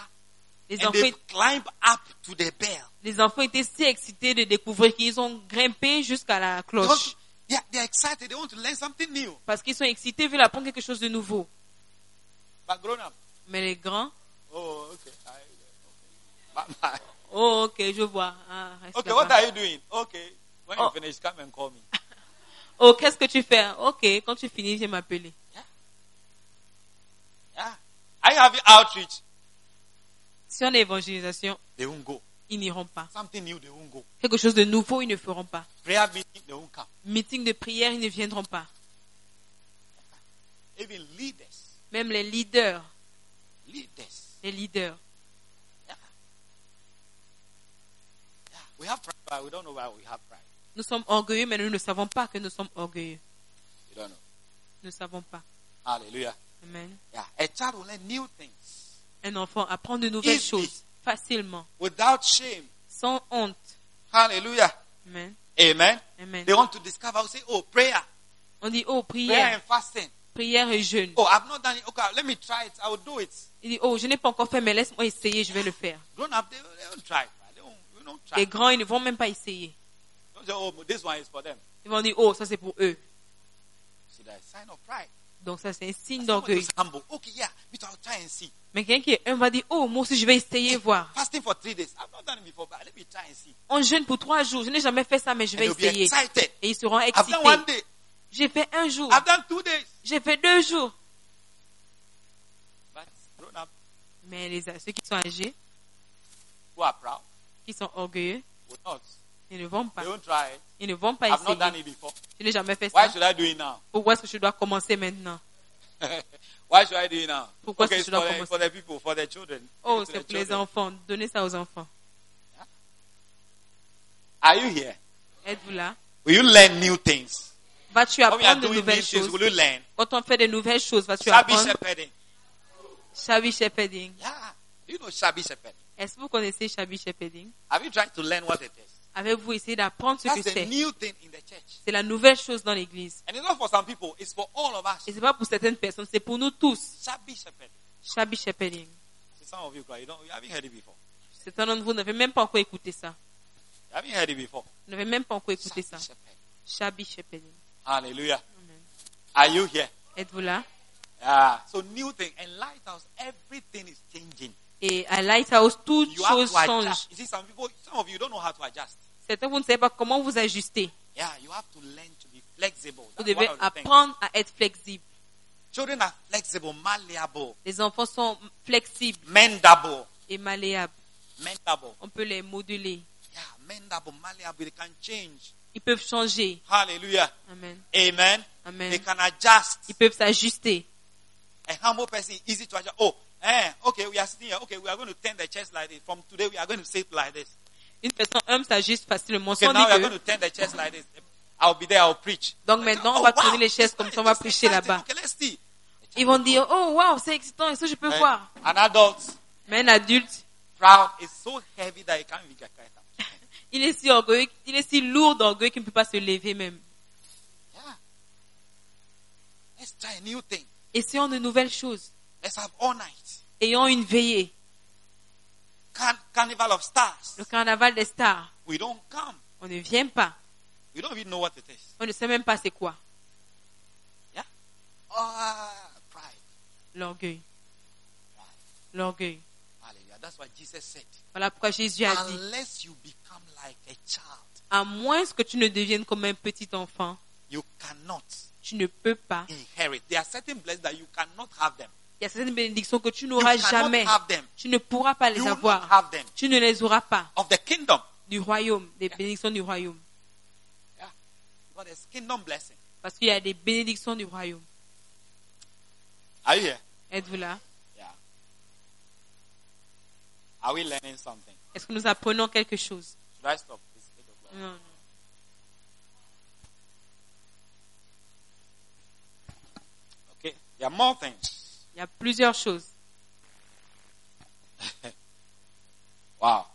les enfants, they climb up to the bell. les enfants étaient si excités de découvrir qu'ils ont grimpé jusqu'à la cloche. Parce qu'ils sont excités, veulent apprendre quelque chose de nouveau. Mais les grands, Oh, okay. I, oh ok, je vois. Ah, là-bas. what are you doing? Okay. When Oh. you finish, come and call me. Oh, qu'est-ce que tu fais? Ok, quand tu finis, viens m'appeler. Yeah. Are you having outreach? Si on évangélisation, They won't go. Ils n'iront pas. Quelque chose de nouveau, ils ne feront pas. Meeting, de prière, ils ne viendront pas. Même les leaders, les leaders. Nous sommes orgueilleux, mais nous ne savons pas que nous sommes orgueilleux. Nous ne savons pas. Hallelujah. Amen. Yeah. A child will learn new things Un enfant apprend de nouvelles choses facilement, without shame. sans honte. Hallelujah. Amen. Amen. Amen. They want to discover, say, oh, prayer. On dit, oh, Prayer prière, and fasting. prière et jeûne. Oh, I've not done it. Okay, let me try it. I will do it. Il dit, oh, je n'ai pas encore fait, mais laisse-moi essayer, je vais le faire. Grown up, they, they don't try. They don't, we don't try. Les grands, ils ne vont même pas essayer. Don't say, oh, this one is for them. Ils vont dire, oh, ça c'est pour eux. So that's a sign of pride. Donc ça, c'est un signe d'orgueil. humble. Okay, yeah. Mais quelqu'un qui est un va dire, oh, moi aussi, je vais essayer, voir. On jeûne pour trois jours. Je n'ai jamais fait ça, mais je vais essayer. Et ils seront excités. J'ai fait un jour. J'ai fait deux jours. Up Mais les, ceux qui sont âgés, who are proud? qui sont orgueilleux. Ils ne vont pas. They won't try. Ils ne vont pas I've not done essayer. it before. Je n'ai jamais fait Why ça. should I do it now? Pourquoi est-ce que je dois commencer maintenant? Why should I do it now? Pourquoi okay, est-ce que je dois for the, commencer? for the people, for the children. Oh, c'est pour les children. enfants. Donnez ça aux enfants. Are you here? Êtes-vous là? Will you learn new things? Vas-tu apprendre de nouvelles things, choses? will you learn? Quand on fait de nouvelles choses, vas-tu Shabby apprendre? shepherding. Shabby shepherding. Yeah. You know shabby shepherding? Est-ce que vous connaissez Shabby shepherding? Have you tried to learn what it is? Avez-vous essayé d'apprendre ce que That's the c'est? new thing in the church. C'est la nouvelle chose dans l'église. And it's not for some people, it's for all of us. Et c'est pas pour certaines personnes, c'est pour nous tous. Shabby shepherding. Shabby shepherding. So some of you, you don't, you haven't heard it before. Certains d'entre vous n'avez même pas encore écouté ça. You haven't heard it before. Vous n'avez même pas encore écouté Shabby ça. shepherding. Shabby shepherding. Amen. Are you here? Êtes-vous là? Yeah. So new thing and lighthouse, everything is changing. Et à Lighthouse, toutes You choses changent. adjust. You see, some people, some of you don't know how to adjust. Certains, vous ne savez pas comment vous ajuster. Yeah, you have to learn to be flexible. Vous devez apprendre à être flexible. Children are flexible, malleable, Les enfants sont flexibles mendable, et malléables. mendable. On peut les moduler. Yeah, mendable, malleable. They can change. Ils peuvent changer. Hallelujah. Amen. Amen. Amen. They can adjust. Ils peuvent s'ajuster. A humble person is easy to adjust. Oh, eh, okay, we are sitting here. Okay, we are going to turn the chest like this. From today, we are going to sit like this. Une personne humble s'ajuste facilement Okay, sans now we are going to turn the chest like this. I'll be there. I'll preach. Donc maintenant, on va tourner les chaises comme ça, on va prêcher là-bas. Okay, let's see. Ils vont dire, oh wow, c'est excitant, est-ce que je peux Eh, voir? An adult Mais un adulte, proud is so heavy that he can't even get up. il est si orgueilleux, il est si lourd d'orgueil qu'il ne peut pas se lever même. Yeah. Let's try a new thing. Essayons de nouvelles choses. Let's have all night. Ayons une veillée. Can- carnival of stars. Le carnaval des stars. We don't come. On ne vient pas. We don't even know what it is. On ne sait même pas c'est quoi. Yeah? Ah, pride. L'orgueil. L'orgueil. Hallelujah. That's what Jesus said. Voilà pourquoi Jésus a dit, Unless you become like a child, à moins que tu ne deviennes comme un petit enfant, you cannot tu ne peux pas. inherit. There are certain blessings that you cannot have them. Il y a certaines bénédictions que tu n'auras jamais. Tu ne pourras pas les You avoir. Tu ne les auras pas Of the kingdom. du royaume, des bénédictions du royaume. Yeah. But there's kingdom blessing? Parce qu'il y a des bénédictions du royaume. Are you here? Êtes-vous là? Yeah. Are we learning something? Est-ce que nous apprenons quelque chose? Should I stop? Non. Okay. There are more things. Il y a plusieurs choses. Wow.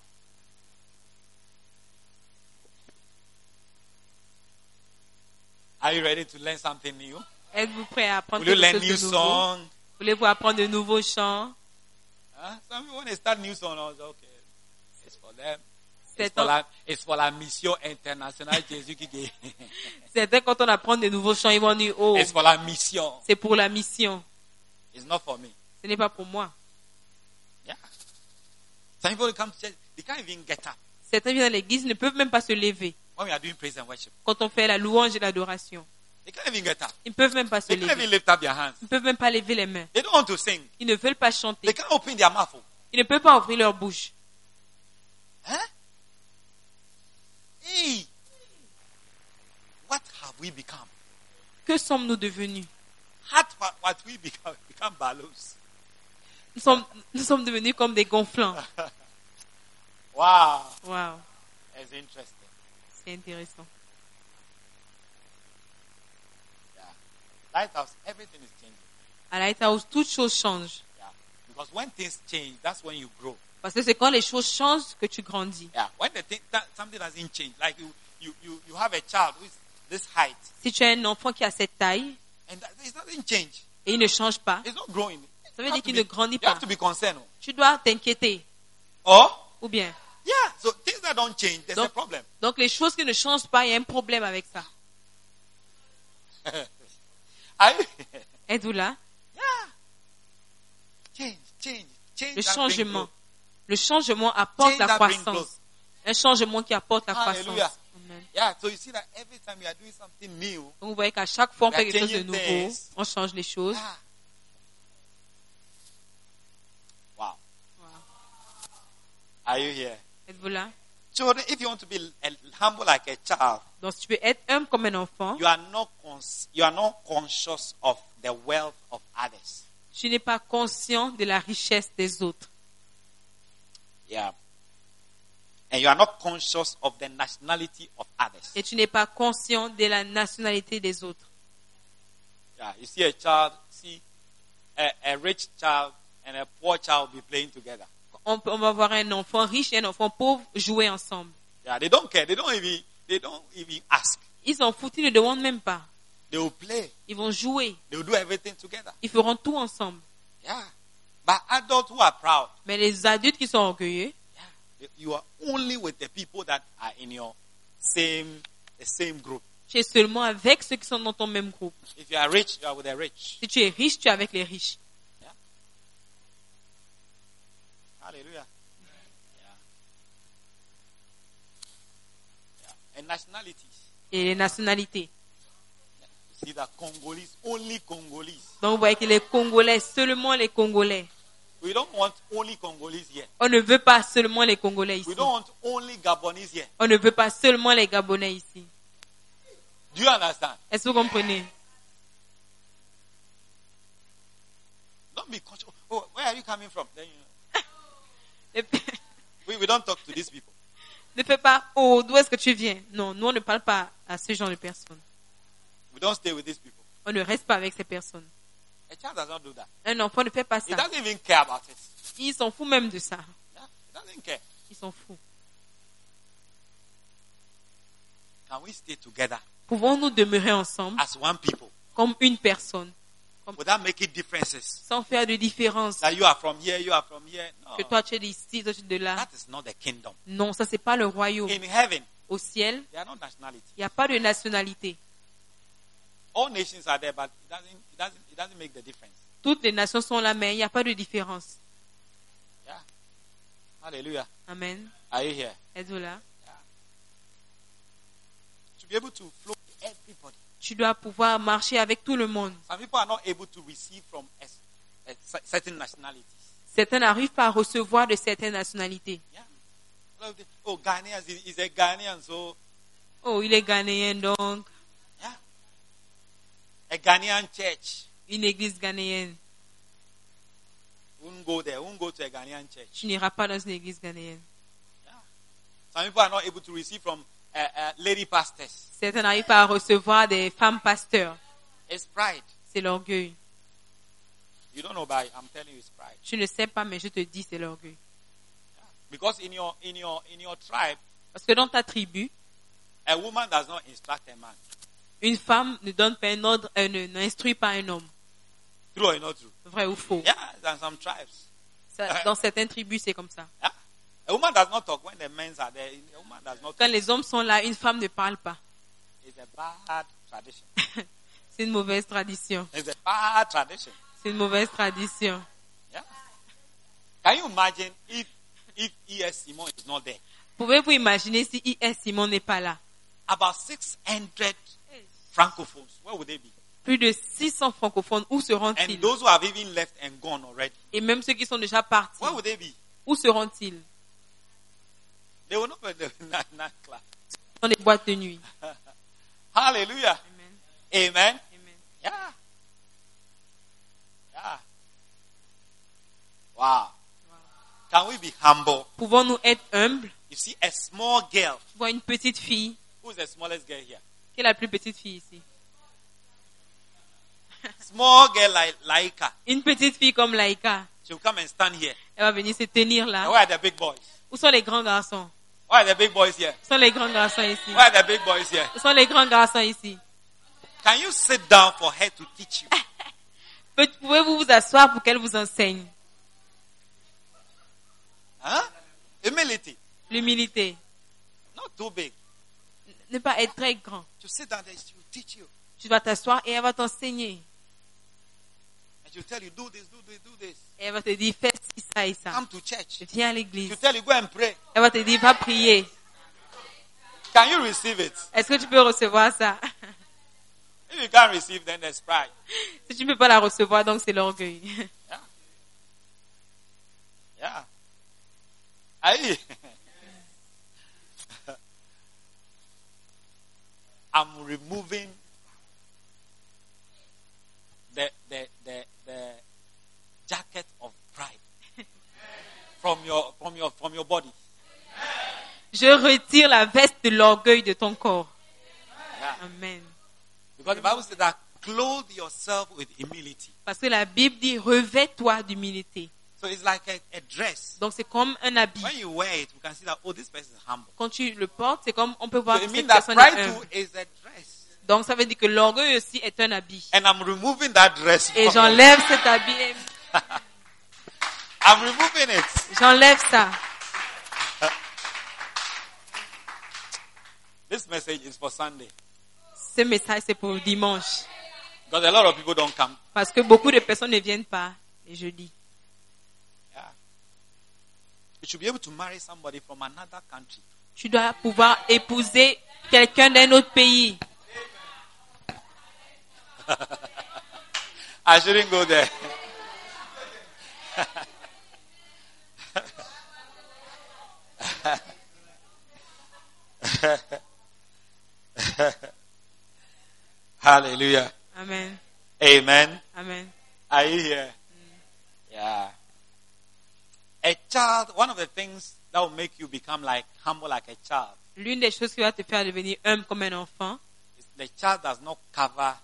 Are you ready to learn something new? Êtes-vous prêt à apprendre quelque learn chose new de nouveau? song? Voulez-vous apprendre de nouveaux chants? Huh? Some people when they start new song, was okay. It's for them. It's C'est for, la, it's for la mission internationale Jésus qui guérit. Certains, quand on apprend de nouveaux chants, ils vont dire, oh, It's for la mission. c'est pour la mission. It's not for me. Ce n'est pas pour moi. Yeah. Some people come to church, they can't even get up Certains viennent à l'église, ils ne peuvent même pas se lever. when we are doing praise and worship. Quand on fait la louange et l'adoration, They can't even get up. ils ne peuvent même pas se They can't lever. even lift up their hands. Ils ne peuvent même pas lever les mains. They don't want to sing. Ils ne veulent pas They chanter. can't open their mouth. Ils ne peuvent pas ouvrir leur bouche. Huh? Hey. What have we become? Que sommes-nous devenus? What, what, we become, become balloons. nous sommes, nous sommes devenus comme des gonflants. Wow. Wow, It's interesting. c'est intéressant. Yeah. Lighthouse, everything is changing. À Lighthouse, toutes choses changent. Yeah. Because when things change, that's when you grow. Parce que c'est quand les choses changent que tu grandis. Yeah. When the thing, that, something doesn't change, like you, you, you, you have a child with this height, Si tu as un enfant qui a cette taille and that, it doesn't change. et il ne change pas, It's not growing. Ça veut You dire have qu'il to ne grandit You have pas. to be concerned. tu dois t'inquiéter. Ou bien? yeah. So things that don't change, there's a Donc, problem. donc les choses qui ne changent pas, il y a un problème avec ça. Êtes-vous là? Yeah. Change, change, change. Le changement. Le changement apporte Change la croissance. Un changement qui apporte la Hallelujah. croissance. Yeah. So you see that every time you are doing something new, Donc vous voyez qu'à chaque fois on fait quelque chose de nouveau, things. on change les choses. ah. Wow. Wow. Are you here? Êtes-vous là? Children, if you want to be humble like a child, Donc si tu veux être humble comme un enfant, you are not you are not conscious of the wealth of others. tu n'es pas conscient de la richesse des autres. Yeah. And you are not conscious of the nationality of others. Et tu n'es pas conscient de la nationalité des autres. Yeah. You see a child, see a, a rich child and a poor child be playing together. On, peut- on va voir un enfant riche et un enfant pauvre jouer ensemble. Yeah, they don't care. They don't even they don't even ask. Ils s'en foutent, ils ne demandent même pas. They will play. Ils vont jouer. They will do everything together. Ils feront tout ensemble. Yeah. But adults who are proud, Mais les adultes qui sont orgueilleux, you are only with the people that are in your same the same group. tu es seulement avec ceux qui sont dans ton même groupe. If you are rich, you are with the rich. Si tu es riche, tu es avec les riches. Hallelujah. Yeah. Yeah. And nationalities. Et les nationalités. See that Congolese, only Congolese. Donc vous voyez que les Congolais, seulement les Congolais. We don't want only Congolese here. On ne veut pas seulement les Congolais ici. We don't want only Gabonese here. On ne veut pas seulement les Gabonais ici. Do you understand? Est-ce que vous comprenez? Don't be conscious. Oh, where are you coming from? Then you Ne we, we don't talk to these people. ne fais pas, oh, d'où est-ce que tu viens? Non, nous on ne parle pas à ce genre de personnes. We don't stay with these people. On ne reste pas avec ces personnes. A child does not do that. Un enfant ne fait pas He ça. doesn't even care about it. Il s'en fout même de ça. Yeah? He doesn't care. Il s'en fout. Can we stay together Pouvons-nous demeurer ensemble as one people comme une personne, without making differences? sans faire de différence That you are from here, you are from here. No. Que toi tu es d'ici, toi tu es de là. That is not the kingdom. Non, ça c'est pas le royaume. In heaven, Au ciel, there are no nationality. il n'y a pas de nationalité. All nations are there, but it doesn't, it doesn't, it doesn't make the difference. Toutes les nations sont là, mais il n'y a pas de différence. Yeah. Hallelujah. Amen. Are you here? Êtes-vous là? To be able to flow with everybody. Tu dois pouvoir marcher avec tout le monde. Some people are not able to receive from a, a cer- certain nationalities. Certains n'arrivent pas à recevoir de certaines nationalités. Yeah. Oh, Ghanaians, he- he's a Ghanaian, so Oh, il est ghanéen donc, yeah. A Ghanaian church. une église ghanéenne. Won't go there. Won't go to a Ghanaian church. Tu n'iras pas dans une église ghanéenne. Some people are not able to receive from uh, uh, lady pastors. Certains n'arrivent pas à recevoir des femmes pasteurs. It's pride. C'est l'orgueil. You don't know, but I'm telling you, it's pride. Je ne sais pas, mais je te dis, c'est l'orgueil. Because in your in your in your tribe, Parce que dans ta tribu, a woman does not instruct a man. Une femme ne donne pas un ordre, euh, n'instruit pas un homme. True or not true? Vrai ou faux? Yeah, in some tribes. Ça, Dans certaines tribus, c'est comme ça. Yeah. A woman does not talk when the men are there. A woman does not Quand talk. les hommes sont là, une femme ne parle pas. It's a bad tradition. C'est une mauvaise tradition. It's a bad tradition. C'est une mauvaise tradition. Yeah. Can you imagine if if E.S. Simon is not there? Pouvez-vous imaginer si I.S. Simon n'est pas là? About 600 francophones. Where would they be? Plus de 600 francophones, où And seront-ils those who have even left and gone already. Et même ceux qui sont déjà partis, Where would they be? où seront-ils? They will not be the. Dans les boîtes de nuit. Hallelujah. Amen. Amen. Amen. Yeah. Yeah. Wow. Can we be humble? Pouvons-nous être humbles? You see, a small girl. Tu vois une petite fille. Who's the smallest girl here? Qui est la plus petite fille ici Small girl like Laika. Une petite fille comme Laïka. She will come and stand here. Elle va venir se tenir And là. where are the big boys? Où sont les grands garçons? Where are the big boys here? Où sont les grands garçons ici? Where are the big boys here? Où sont les grands garçons ici? Can you sit down for her to teach you? Pouvez-vous vous asseoir pour qu'elle vous enseigne? Huh? Humility. L'humilité. Not too big. Ne pas être très grand. Tu vas t'asseoir et elle va t'enseigner. Tell you, do this, do this, do this. Et elle va te dire, fais ci, ça et ça. Come to church. Viens à l'église. will tell you, go and pray. Elle va te dire, va prier. Can you receive it? Est-ce que tu peux recevoir ça? If you can't receive, then there's pride. Si tu ne peux pas la recevoir, donc c'est l'orgueil. Yeah. Yeah. removing the, the, the, the jacket of pride from your, from your, from your body. Je retire la veste de l'orgueil de ton corps. Yeah. Amen. Because the Bible says that clothe yourself with humility. Parce que la Bible dit revêt-toi d'humilité. So it's like a, a dress. Donc c'est comme un habit. When you wear it, we can see that, oh, this person is humble. Quand tu le portes, c'est comme on peut voir So que cette personne est humble. too is a dress. Donc ça veut dire que l'orgueil aussi est un habit. And I'm removing that dress. Et j'enlève cet habit. I'm removing it. J'enlève ça. This message is for Sunday. Ce message c'est pour dimanche. Because a lot of people don't come. Parce que beaucoup de personnes ne viennent pas jeudis. Yeah. You should be able to marry somebody from another country. Tu dois pouvoir épouser quelqu'un d'un autre pays. I shouldn't go there. Hallelujah. Amen. Amen. Amen. Are you here? Yeah. A child, one of the things that will make you become like humble like a child L'une des choses qui va te faire devenir humble comme un enfant, the child does not cover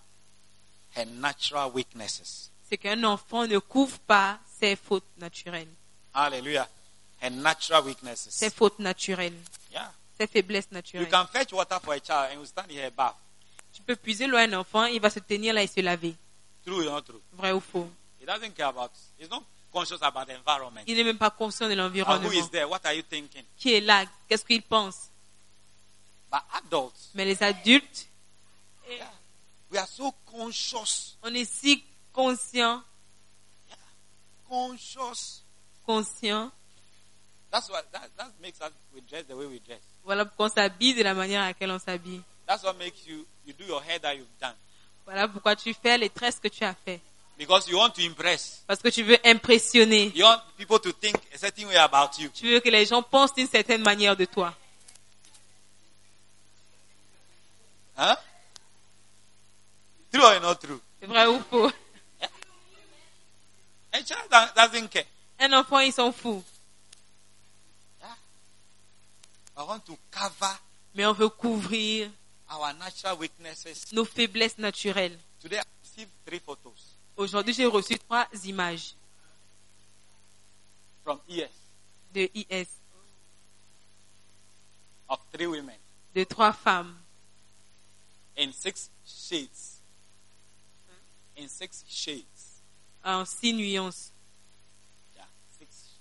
her natural weaknesses. c'est qu'un enfant ne couvre pas ses fautes naturelles. Hallelujah. Her natural weaknesses. Ses fautes naturelles. Yeah. Ses faiblesses You naturelles. can fetch water for a child and you stand in her bath. Tu peux puiser l'eau à un enfant, il va se tenir là et se laver. True or not true? Vrai ou faux? He doesn't care about, he's not conscious about the environment. Il n'est même pas conscient de who l'environnement. is there? What are you thinking? Qui est là? Qu'est-ce qu'il pense? But adults, Mais les adultes, we are so conscious, on est si conscient, conscious. conscient. That's what that, that makes us we dress the way we dress. Voilà pourquoi on s'habille de la manière à laquelle on s'habille. That's what makes you you do your hair that you've done Voilà pourquoi tu fais les tresses que tu as fait. Because you want to impress. Parce que tu veux impressionner. You want people to think a certain way about you. Tu veux que les gens pensent d'une certaine manière de toi. Huh? True or not true? C'est vrai ou faux? A child do- doesn't care. Un enfant, il s'en fout. I want to cover Mais on veut couvrir our natural weaknesses. nos faiblesses naturelles. Today I received three photos Aujourd'hui, j'ai reçu trois images from ES de IS, of three women de trois femmes, in six shades. In six shades. en six nuances. Yeah, six,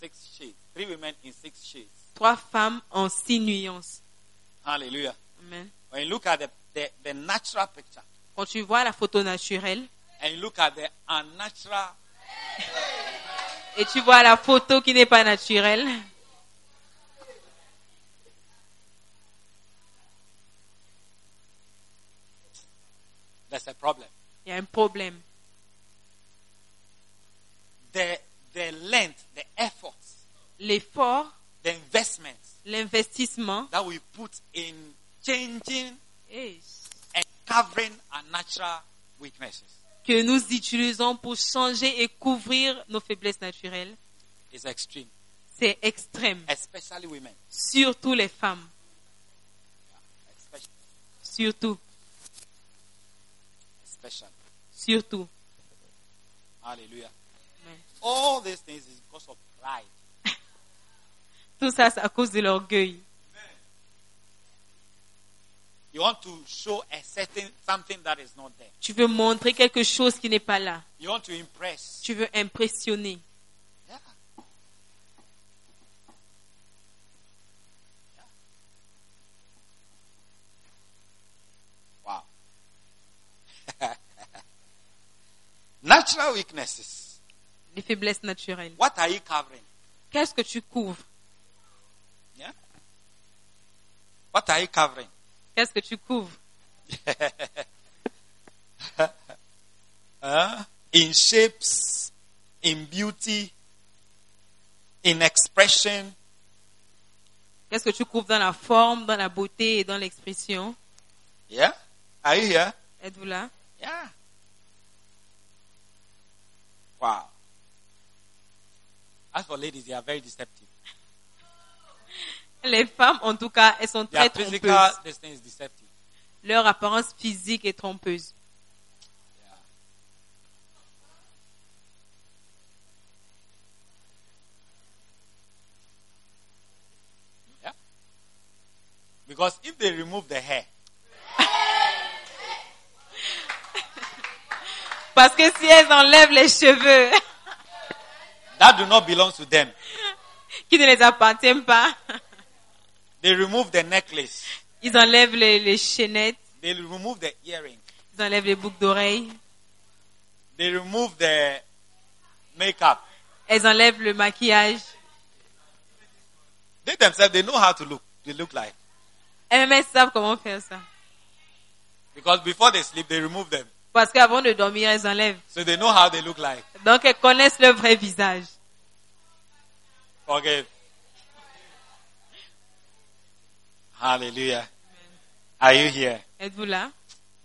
six shades. Three women in six shades. Trois femmes en six nuances. Hallelujah. Amen. When you look at the, the, the natural picture Quand tu vois la photo naturelle and look at the unnatural, et tu vois la photo qui n'est pas naturelle, there's a problem. il y a un problème. The, the length, the efforts, L'effort, the investments l'investissement that we put in changing eh, and covering our natural weaknesses que nous utilisons pour changer et couvrir nos faiblesses naturelles, is extreme, c'est extrême. especially women. Surtout les femmes. Surtout. Surtout. Amen. All these things is because of pride. Tout ça, c'est à cause de l'orgueil. You want to show a certain something that is not there. Tu veux montrer quelque chose qui n'est pas là. You want to impress. Tu veux impressionner. Yeah. Yeah. Wow. Natural weaknesses. Les faiblesses naturelles. What are you covering? Qu'est-ce que tu couvres? Yeah. What are you covering? Qu'est-ce que tu couvres? Huh? in shapes, in beauty, in expression. Qu'est-ce que tu couvres dans la forme, dans la beauté et dans l'expression? Yeah? Are you here? Êtes-vous là? Yeah. Wow. As for ladies, they are very deceptive. Les femmes, en tout cas, elles sont Their très physical trompeuses. is deceptive. Leur apparence physique est trompeuse. Yeah. Yeah. Because if they remove the hair, Parce que si elles enlèvent les cheveux that do not belong to them. qui ne les appartiennent pas, They remove the necklace. ils enlèvent les, les chaînettes, They remove the earring. ils enlèvent les boucles d'oreilles, They remove the makeup. elles enlèvent le maquillage. They themselves, they know how to look. They look like. Elles-mêmes elles savent comment faire ça. Because before they sleep, they remove them. Parce qu'avant de dormir, elles enlèvent. So they know how they look like. Donc elles connaissent leur vrai visage. Forgive. Hallelujah. Are you here? Êtes-vous là?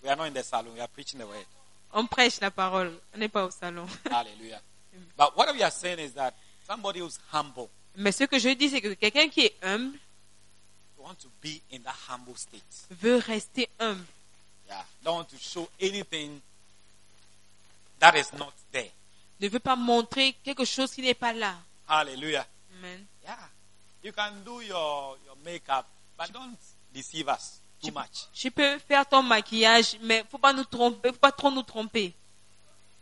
We are not in the salon. We are preaching the word. On prêche la parole. On n'est pas au salon. Hallelujah. But what we are saying is that somebody who's humble Mais ce que je dis, c'est que quelqu'un qui est humble want to be in that humble state. veut rester humble. Yeah. Don't want to show anything that is not there. Ne veut pas montrer quelque chose qui n'est pas là. Hallelujah. Amen. Yeah. You can do your, your makeup, but don't deceive us too much. Tu peux faire ton maquillage, mais faut pas nous tromper, faut pas trop nous tromper.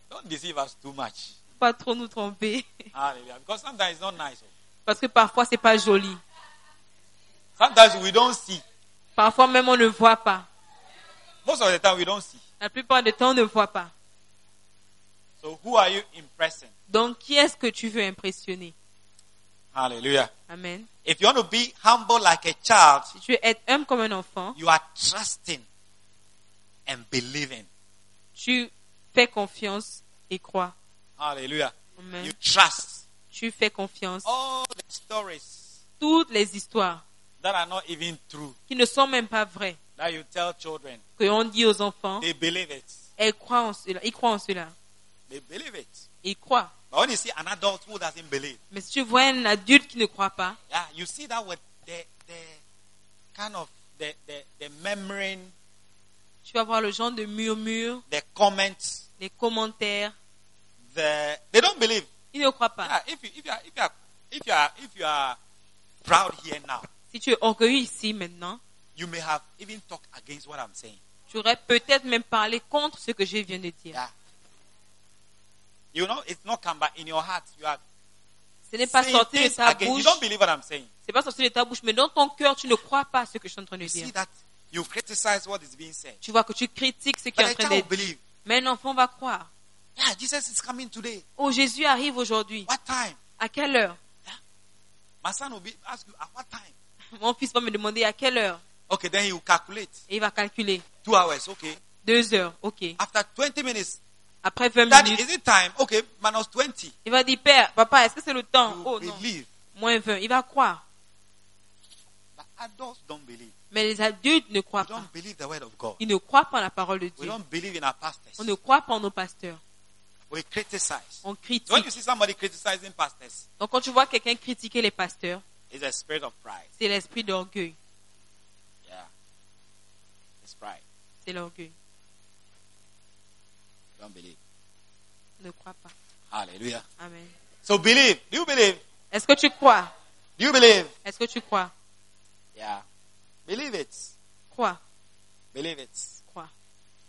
Don't deceive us too much. Faut pas trop nous tromper. Hallelujah. Because sometimes it's not nice. Parce que parfois c'est pas joli. Sometimes we don't see. Parfois même on ne voit pas. Most of the time we don't see. La plupart du temps on ne voit pas. So who are you impressing? Donc qui est-ce que tu veux impressionner? Hallelujah. Amen. If you want to be humble like a child, Si tu veux être humble comme un enfant, you are trusting and believing. tu fais confiance et crois. Amen. You trust. Tu fais confiance. All the stories Toutes les histoires that are not even true qui ne sont même pas vraies, that you tell children, que on dit aux enfants, they believe it. elles croient en cela. Ils croient en cela. They believe it. Ils croient. But when you see an adult who doesn't believe, Mais si tu vois un adulte qui ne croit pas, yeah, you see that with the the kind of the the, the murmuring, tu vas voir le genre de murmure, the comments, des commentaires. the they don't believe. Ils ne croient pas. Yeah, if you if you are if you are if you are if you are proud here now, Si tu es orgueilleux ici maintenant, you may have even talked against what I'm saying. tu aurais peut-être même parlé contre ce que je viens de dire. Yeah. You know, it's not come back in your heart. You are Ce n'est pas sorti de ta against. You bouche. don't believe what I'm saying. C'est pas sorti de ta bouche, mais dans ton cœur, tu ne crois pas ce que je suis en train de You see dire. that? You criticize what is being said. Tu vois que tu critiques ce qui est en train d'être dit. Mais un enfant va croire. Yeah, Jesus is coming today. Oh, Jésus arrive aujourd'hui. What time? À quelle heure? My son will be ask you at what time? Mon fils va me demander à quelle heure. Okay, then he will calculate. Et il va calculer. Two hours, okay. Deux heures, ok. After 20 minutes, Après 20 Daddy, minutes, is it time? Okay, minus 20. il va dire, Père, papa, est-ce que c'est le temps? You Oh non, believe. moins 20. Il va croire. But adults don't believe. Mais les adultes ne croient We pas. don't believe the word of God. Ils ne croient pas en la parole de We Dieu. don't believe in our pastors. On ne croit pas en nos pasteurs. We criticize. On When you critique. see somebody criticizing pastors, Donc quand tu vois quelqu'un critiquer les pasteurs, it's a spirit of pride. c'est l'esprit d'orgueil. Yeah. It's pride. C'est l'orgueil. Don't believe. Ne crois pas. Hallelujah. Amen. So believe. Do you believe? Est-ce que tu crois? Do you believe? Est-ce que tu crois? Yeah. Believe it. Crois. Believe it. Crois.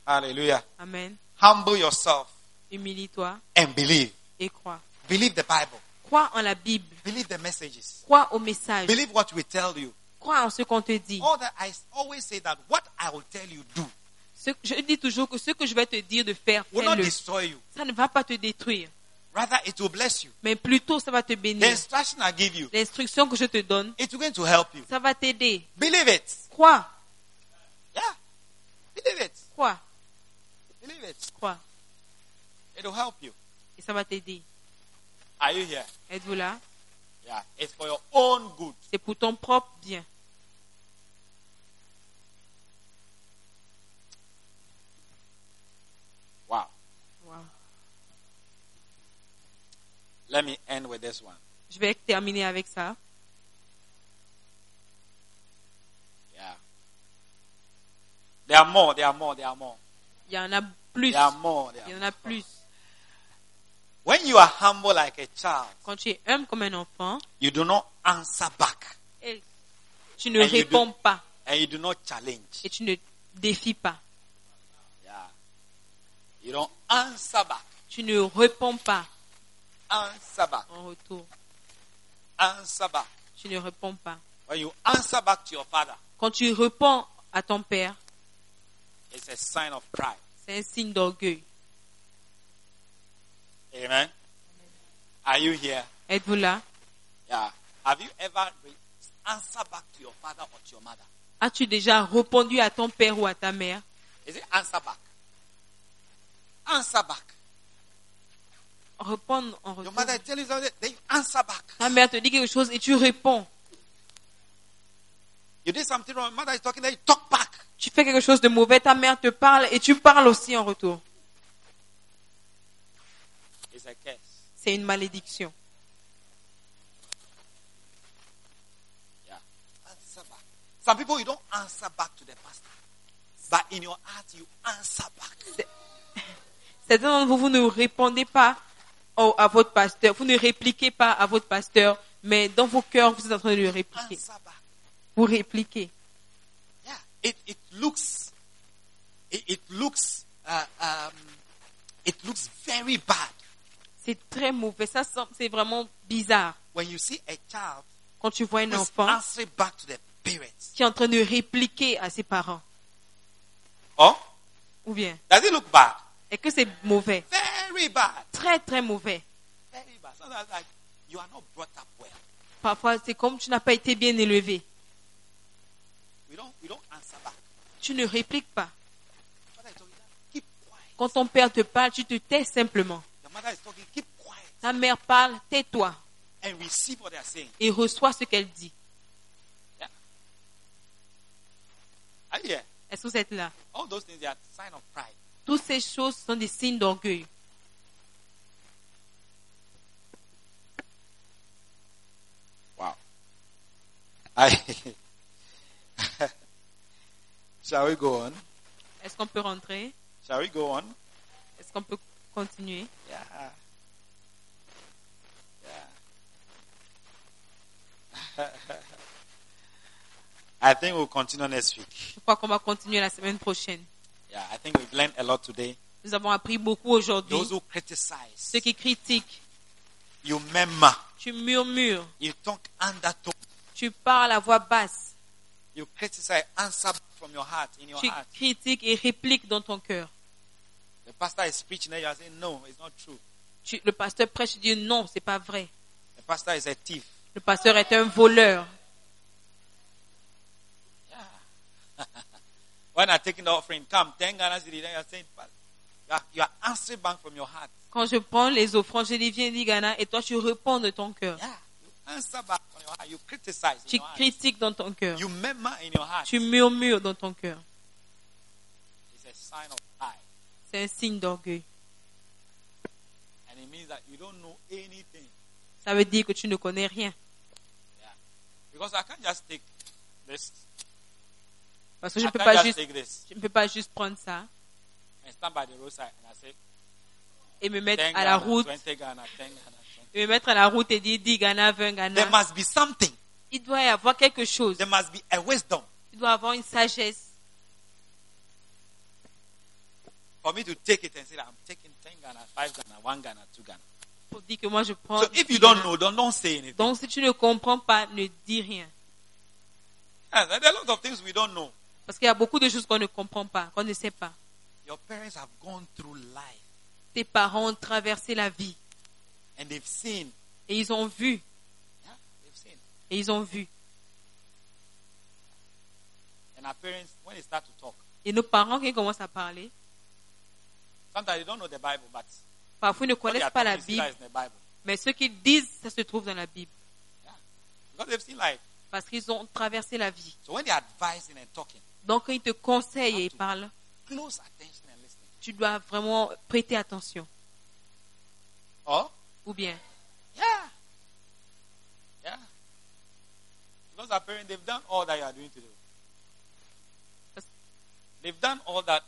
Hallelujah. Amen. Humble yourself Humilie-toi and believe. et crois. Believe the Bible. Crois en la Bible. Believe the messages. Crois au message. Believe what we tell you. Crois en ce qu'on te dit. All that I always say that what I will tell you do Ce- je dis toujours que ce que je vais te dire de faire, will not fais-le. destroy you. Ça ne va pas te détruire, Rather, it will bless you. mais plutôt ça va te The bénir. instruction I give you, L'instruction que je te donne, it's going to help you. ça va t'aider. Believe it. Crois, Yeah. Believe it. crois, Believe it. crois. It will help you. Et ça va t'aider. Are you here? Êtes-vous là? Yeah. It's for your own good. C'est pour ton propre bien. Let me end with this one. Je vais terminer avec ça. Yeah. There are more, there are more, there are more. Il y en a plus. There are more. There Il y are en a plus. When you are humble like a child, Quand tu es humble comme un enfant, you do not answer back et tu ne And you do- réponds pas and you do not challenge. et tu ne défies pas. Yeah. You don't answer back. Tu ne réponds pas Answer back. en retour. Answer back. Tu ne réponds pas. When you answer back to your father, Quand tu réponds à ton père, it's a sign of pride. c'est un signe d'orgueil. Amen. Are you here? Êtes-vous là? Yeah. Have you ever re- answered back to your father or to your mother? As-tu déjà répondu à ton père ou à ta mère? Is it answer back? Answer back. Répondre en retour. Ta mère te dit quelque chose et tu réponds. You did something wrong, mother is talking, then you talk back. Tu fais quelque chose de mauvais, ta mère te parle et tu parles aussi en retour. It's a curse. C'est une malédiction. Yeah. Answer back. Some people you don't answer back to the pastor. But in your heart you answer back. Certains d'entre vous, vous ne répondez pas à votre pasteur, vous ne répliquez pas à votre pasteur, mais dans vos cœurs, vous êtes en train de le répliquer. Vous répliquez. Yeah. It it looks it, it looks uh, um it looks very bad C'est très mauvais. Ça, c'est vraiment bizarre. when you see a child Quand tu vois un enfant answering back to the parents. qui est en train de répliquer à ses parents, Oh? ou bien, Does it look bad? est-ce que c'est mauvais? Very bad. Très, très mauvais. Very bad. Sometimes like you are not brought up well. Parfois, c'est comme tu n'as pas été bien élevé. We don't we don't answer back. Tu ne répliques pas. Keep quiet. Quand ton père te parle, tu te tais simplement. The mother is talking, keep quiet Ta mère parle, tais-toi and receive what they are saying. et reçois ce qu'elle dit. Yeah. Are you here? Est-ce que vous êtes là? All those things they are sign of pride. Toutes ces choses sont des signes d'orgueil. I Shall we go on? Est-ce qu'on peut rentrer? Shall we go on? Est-ce qu'on peut continuer? Yeah. Yeah. I think we'll continue next week. Je crois qu'on va continuer la semaine prochaine. Yeah, I think we've learned a lot today. Nous avons appris beaucoup aujourd'hui. Those who criticize, Ceux qui critiquent, you murmur, tu murmures, you talk undertone, tu parles à voix basse, you criticize, answer from your heart, in your tu heart. critiques et répliques dans ton cœur. The pastor is preaching and you are saying, no, it's not true. Tu- le pasteur prêche, tu dis non, c'est pas vrai. The pastor is a thief. Le pasteur est un voleur. When I'm taking the offering, come, 10 Ghana cedi, then you are saying, but you are, you are answering back from your heart. Quand je prends les offrandes, je dis viens, dis Ghana, et toi tu réponds de ton cœur. Yeah. Tu critiques dans ton cœur. Tu murmures dans ton cœur. C'est un signe d'orgueil. Ça veut dire que tu ne connais rien. Parce que je ne peux pas just juste, je ne peux pas juste prendre ça. Et me mettre 10 à la route, 20 Ghana, 10 Ghana, 20. et me mettre à la route et dire 10 Ghana, 20 There must be something. Il doit y avoir quelque chose. There must be a wisdom Il doit y avoir une sagesse for me to take it and say that I'm taking 10 Ghana, 5 Ghana, 1 Ghana, 2 Ghana. pour dire que moi je prends. So if 10 you don't know, don't, don't say anything. Donc si tu ne comprends pas, ne dis rien. Yeah, there are a lot of things we don't know. Parce qu'il y a beaucoup de choses qu'on ne comprend pas, qu'on ne sait pas. Your parents have gone through life Tes parents ont traversé la vie and they've seen. et ils ont vu, Yeah, they've seen. et ils ont vu. And our parents, when they start to talk, Et nos parents qui commencent à parler, sometimes they don't know the Bible, but parfois ils ne connaissent pas la Bible, is in the Bible. mais ce qu'ils disent, ça se trouve dans la Bible. Yeah. Because they've seen life. Parce qu'ils ont traversé la vie. So when they're advising and talking, Donc quand ils te conseillent et ils parlent, close attention and listening. tu dois vraiment prêter attention. Or Ou bien, Yeah. Yeah. Because they've done all that you are doing today. They've done all that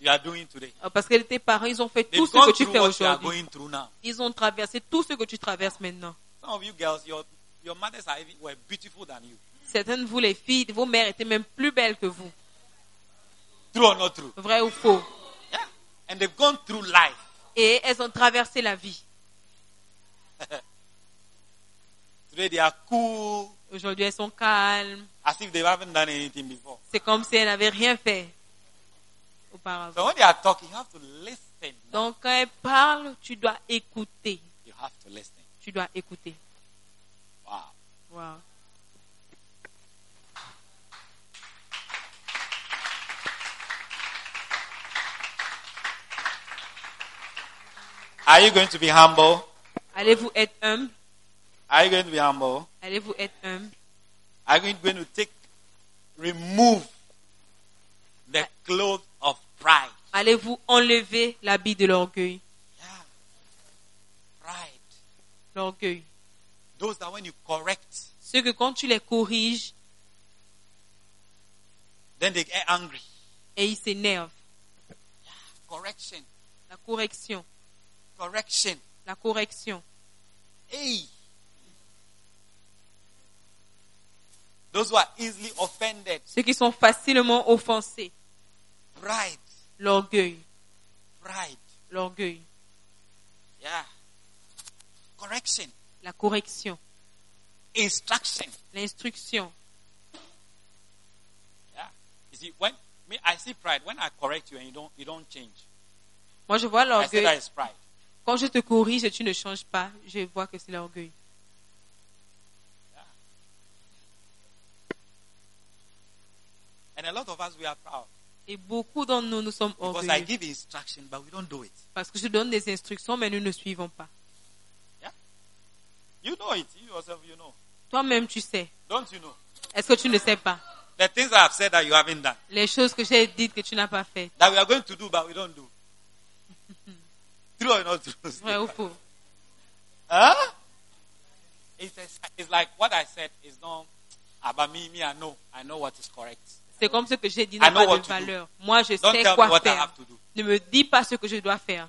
you are doing today. Parce que tes parents, ils ont fait They've tout ce que tu fais aujourd'hui. Ils ont traversé tout ce que tu traverses maintenant. Some of you girls, your your mothers are were beautiful than you. Certaines de vous, les filles, vos mères étaient même plus belles que vous. True or not true? Vrai ou faux? Yeah. And they've gone through life. Et elles ont traversé la vie. Today they are cool, Aujourd'hui, elles sont calmes. as if they haven't done anything before. C'est comme si elles n'avaient rien fait auparavant. So when they are talking, you have to listen. Donc, quand elles parlent, tu dois écouter. You have to listen. Tu dois écouter. Wow. Wow. Are you going to be humble? Allez-vous être humble? Are you going to be humble? Allez-vous être humble? Are you going to take, remove the cloth of pride? Allez-vous enlever l'habit de l'orgueil? Yeah. Pride. L'orgueil. Those that when you correct, Ceux que quand tu les corriges then they get angry. et ils s'énervent. Correction. La correction. Correction. La correction. Hey. Those who are easily offended. Ceux qui sont facilement offensés. Pride. L'orgueil. Pride. L'orgueil. Yeah. Correction. La correction. Instruction. L'instruction. Yeah. You see, when me, I see pride when I correct you and you don't you don't change. Moi, je vois I say that l'orgueil. Quand je te corrige et tu ne changes pas, je vois que c'est l'orgueil. And a lot of us we are proud Et beaucoup d'entre nous, nous sommes orgueilleux. give instruction but we don't do it. Parce que je donne des instructions, mais nous ne suivons pas. Yeah. You know it. You yourself you know. Toi-même, tu sais. Don't you know? Est-ce que tu ne sais pas? The things I have said that you haven't done. Les choses que j'ai dites que tu n'as pas faites. That we are going to do but we don't do. True or not true? Huh? It's, a, it's like what I said is not about me, me, I know. I know what is correct. C'est comme ce que j'ai dit n'a pas de do. valeur. Moi, je Don't sais quoi what I faire. have to do. Ne me dis pas ce que je dois faire.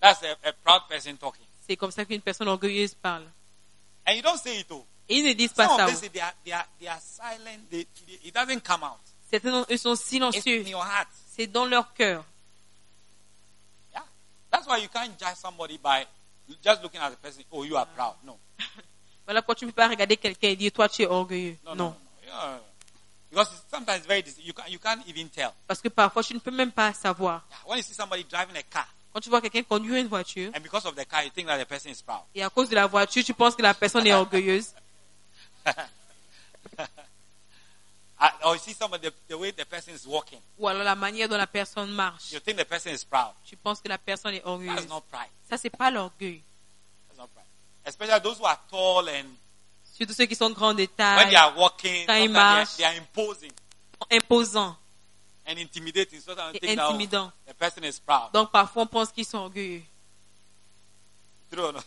That's a, a proud person talking. C'est comme ça qu'une personne orgueilleuse parle. And you don't say it all. Et ils ne disent pas ça. of this, they are, they are, they are silent. They, they- it doesn't come out. Certains d'entre eux sont silencieux. in your heart. C'est dans leur cœur. That's why you can't judge somebody by just looking at the person. Oh, you are proud. No. Voilà pourquoi tu ne peux pas regarder quelqu'un et dire toi tu es orgueilleux. No, no, Non. no. no. Yeah. Because it's sometimes very you can't, you can't even tell. Parce que parfois tu ne peux même pas savoir. Yeah. When you see somebody driving a car, Quand tu vois quelqu'un conduire une voiture and because of the car, you think that the person is proud. et à cause de la voiture tu penses que la personne est orgueilleuse. Or you see somebody, the, the way the person is walking, Ou alors la manière dont la personne marche. you think the person is proud. Tu penses que la personne est That's orgueilleuse. not pride. Ça c'est pas l'orgueil. That's not pride. Especially those who are tall and Surtout ceux qui sont grands de when taille, they are walking, Quand ils sometimes they are, marchent. they are imposing imposants and intimidating. So et intimidants. the person is proud. Donc parfois on pense qu'ils sont orgueilleux. True or not?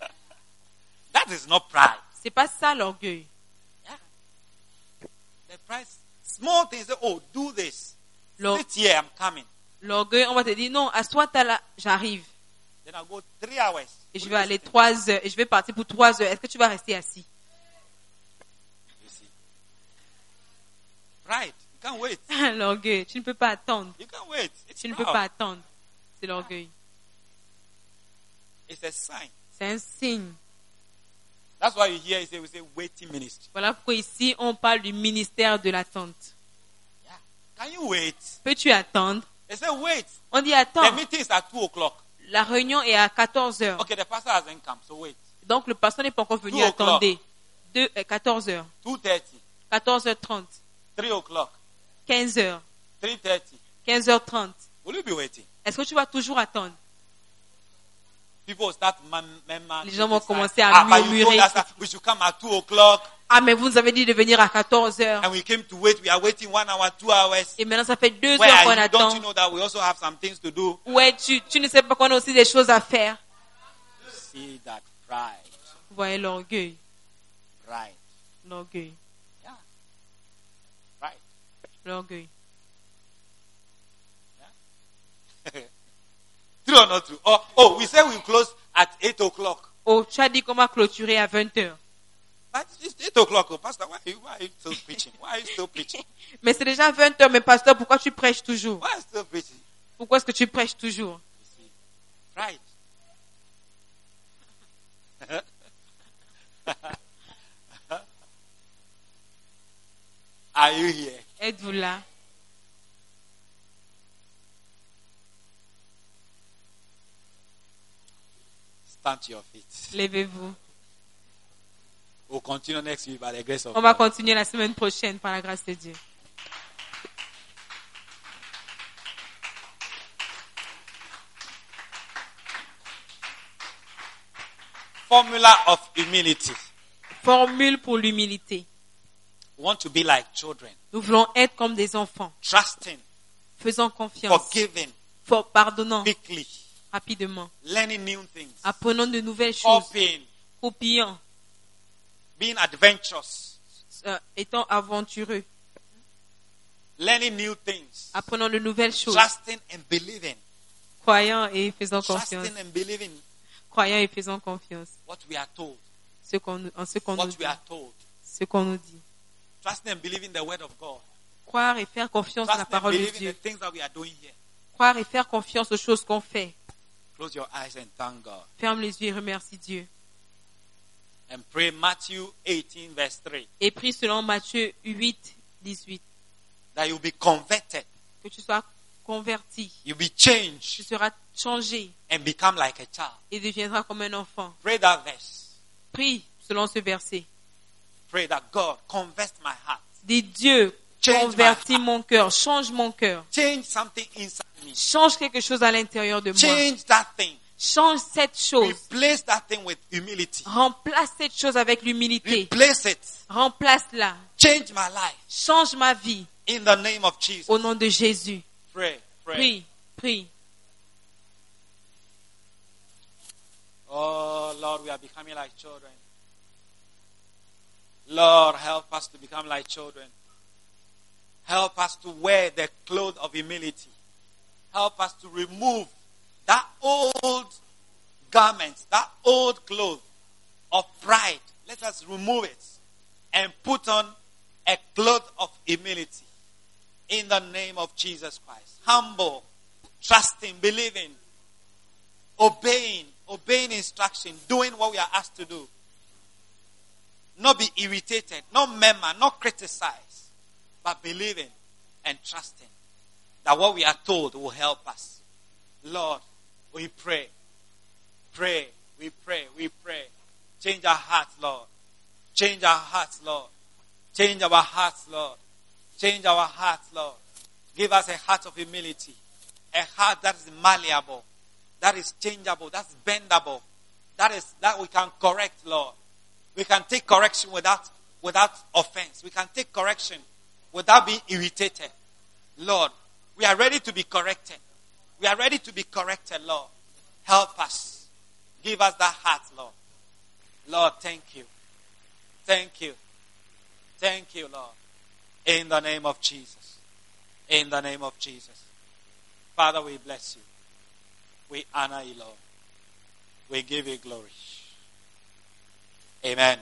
that is not pride. C'est pas ça l'orgueil. Small things. Oh, do this. Sit here, I'm coming. L'orgueil, on va te dire non, assois-toi là, j'arrive. Then I'll go three hours. Et je vais aller trois heures et je vais partir pour trois heures. Est-ce que tu vas rester assis? You see. Pride. You can't wait. l'orgueil, tu ne peux pas attendre. You can't wait. It's Tu ne peux proud. pas attendre. C'est l'orgueil. It's a sign. C'est un signe. That's why you hear it say we say waiting ministry. Voilà pourquoi ici on parle du ministère de l'attente. Yeah. Can you wait? Peux-tu attendre? They say wait. On dit The attends. meeting is at two o'clock. La réunion est à 14 heures. Okay, the pastor hasn't come, so wait. Donc le pasteur n'est pas encore venu. Attendez. Deux, euh, 14 heures. Two thirty, 14h30. three o'clock, 15 heures. three thirty. 15h30. Will you be waiting? Est-ce que tu vas toujours attendre? People will start mem- mem- Les gens vont commencer à ah, murmurer. told us that we should come at two o'clock, Ah, mais vous nous avez dit de venir à 14 heures. and we came to wait. We are waiting one hour, two hours. Et maintenant, ça fait deux heures qu'on you? Don't attend. you know that we also have some things to do? Ouais, tu, tu ne sais pas qu'on a aussi des choses à faire. see that pride, Vous voyez l'orgueil. L'orgueil. L'orgueil. True or not? True? Oh, oh, we say we close at 8 o'clock. Oh, tu as dit qu'on va clôturer à 20h. But it's 8 o'clock, oh, Pastor. Why are, you, why are you still preaching? Why are you still preaching? Mais c'est déjà 20h, mais pasteur, pourquoi tu prêches toujours? Why are you still preaching? Pourquoi est-ce que tu prêches toujours? Pride. are you here? Êtes-vous là? Stand to your feet. Levez-vous. We'll continue next week by the grace of On va God. continuer la semaine prochaine par la grâce de Dieu. Formula of humility. Formule pour l'humilité. We want to be like children, Nous voulons être comme des enfants, trusting, faisant confiance, forgiving for- pardonnant quickly, rapidement, learning new things, apprenant de nouvelles choses, hoping, copiant, being adventurous, euh, étant aventureux, learning new things, apprenant de nouvelles choses, trusting and believing, croyant et faisant confiance, trusting and believing croyant et faisant confiance, what we are told, ce qu'on en ce qu'on nous what dit, we are told, ce qu'on nous dit. trusting and believing the word of God, Croire et faire confiance à la parole de Dieu. Croire et faire confiance aux choses qu'on fait. Close your eyes and thank God. Ferme les yeux et remercie Dieu. And pray Matthew 18, verse 3, Et prie selon Matthieu 8, 18, that you'll be converted, que tu sois converti, you'll be tu changed, seras changé and become like a child. et deviendras comme un enfant. Pray that verse. Prie selon ce verset. Pray that God convert my heart. Dis Dieu, convertis mon cœur, change mon cœur, Change quelque chose à l'intérieur de moi, Change that thing. change cette chose, Replace that thing with humility. remplace cette chose avec l'humilité, remplace-la, Change my life. change ma vie In the name of Jesus. au nom de Jésus. Pray. Pray. Prie, prie. Oh, Lord, we are becoming like children. Lord, help us to become like children. Help us to wear the clothes of humility. Help us to remove that old garment, that old cloth of pride. Let us remove it and put on a cloth of humility in the name of Jesus Christ. Humble, trusting, believing, obeying, obeying instruction, doing what we are asked to do. Not be irritated, not murmur, not criticize, but believing and trusting that what we are told will help us. Lord, we pray, pray, we pray, we pray. Change our hearts, Lord. Change our hearts, Lord. Change our hearts, Lord. Change our hearts, Lord. Give us a heart of humility, a heart that is malleable, that is changeable, that's bendable, that is that we can correct, Lord. We can take correction without without offense. We can take correction without being irritated. Lord, we are ready to be corrected. We are ready to be corrected, Lord. Help us. Give us that heart, Lord. Lord, thank you. Thank you. Thank you, Lord. In the name of Jesus. In the name of Jesus. Father, we bless you. We honor you, Lord. We give you glory. Amen.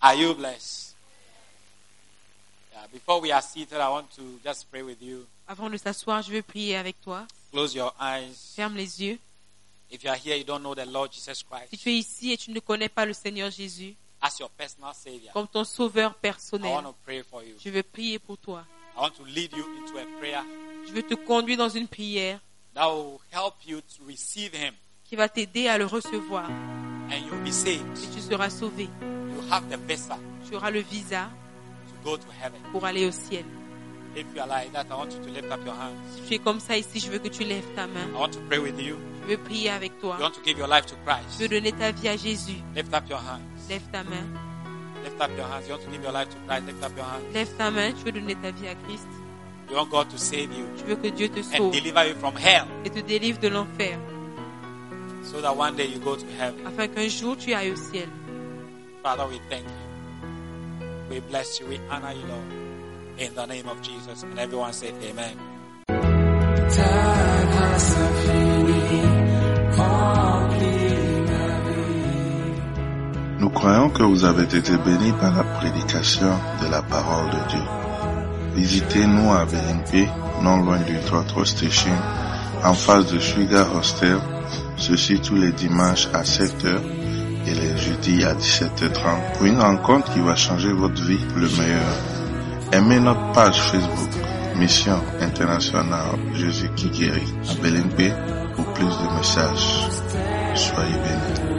Are you blessed? Yeah, before we are seated, I want to just pray with you. Avant de s'asseoir, je veux prier avec toi. Close your eyes. Ferme les yeux. If you are here, you don't know the Lord Jesus Si Christ tu es ici et tu ne connais pas le Seigneur Jésus as your personal Savior. comme ton sauveur I personnel, want to pray for you. je veux prier pour toi. I want to lead you into a prayer Je veux te conduire dans une prière that will help you to receive Him qui va t'aider à le recevoir and you'll be saved. et tu seras sauvé. You have the visa Tu auras le visa go to heaven. pour aller au ciel. If you are like that, I want you to lift up your hands. Si tu es comme ça ici, je veux que tu lèves ta main. I want to pray with you. Je veux prier avec toi. You want to give your life to Je Christ. veux donner ta vie à Jésus. Lift up your hands. Lève ta main. Lift up your hands. You want to give your life to Christ. Lift up your hands. Lève ta main. Tu veux donner ta vie à Christ. You want God to save you Tu veux que Dieu te and sauve deliver you from hell. et te délivre de l'enfer. so that one day you go to heaven. afin qu'un jour tu ailles au ciel. Father, we thank you. We bless you. We honor you, Lord. In the name of Jesus. And everyone say amen. Nous croyons que vous avez été bénis par la prédication de la parole de Dieu. Visitez-nous à BNP, non loin du Trotro Station, en face de Sugar Hostel, ceci tous les dimanches à 7h et les jeudis à 17h30 pour une rencontre qui va changer votre vie pour le meilleur. Aimez notre page Facebook Mission Internationale Jésus qui guérit à pour plus de messages. Soyez bénis.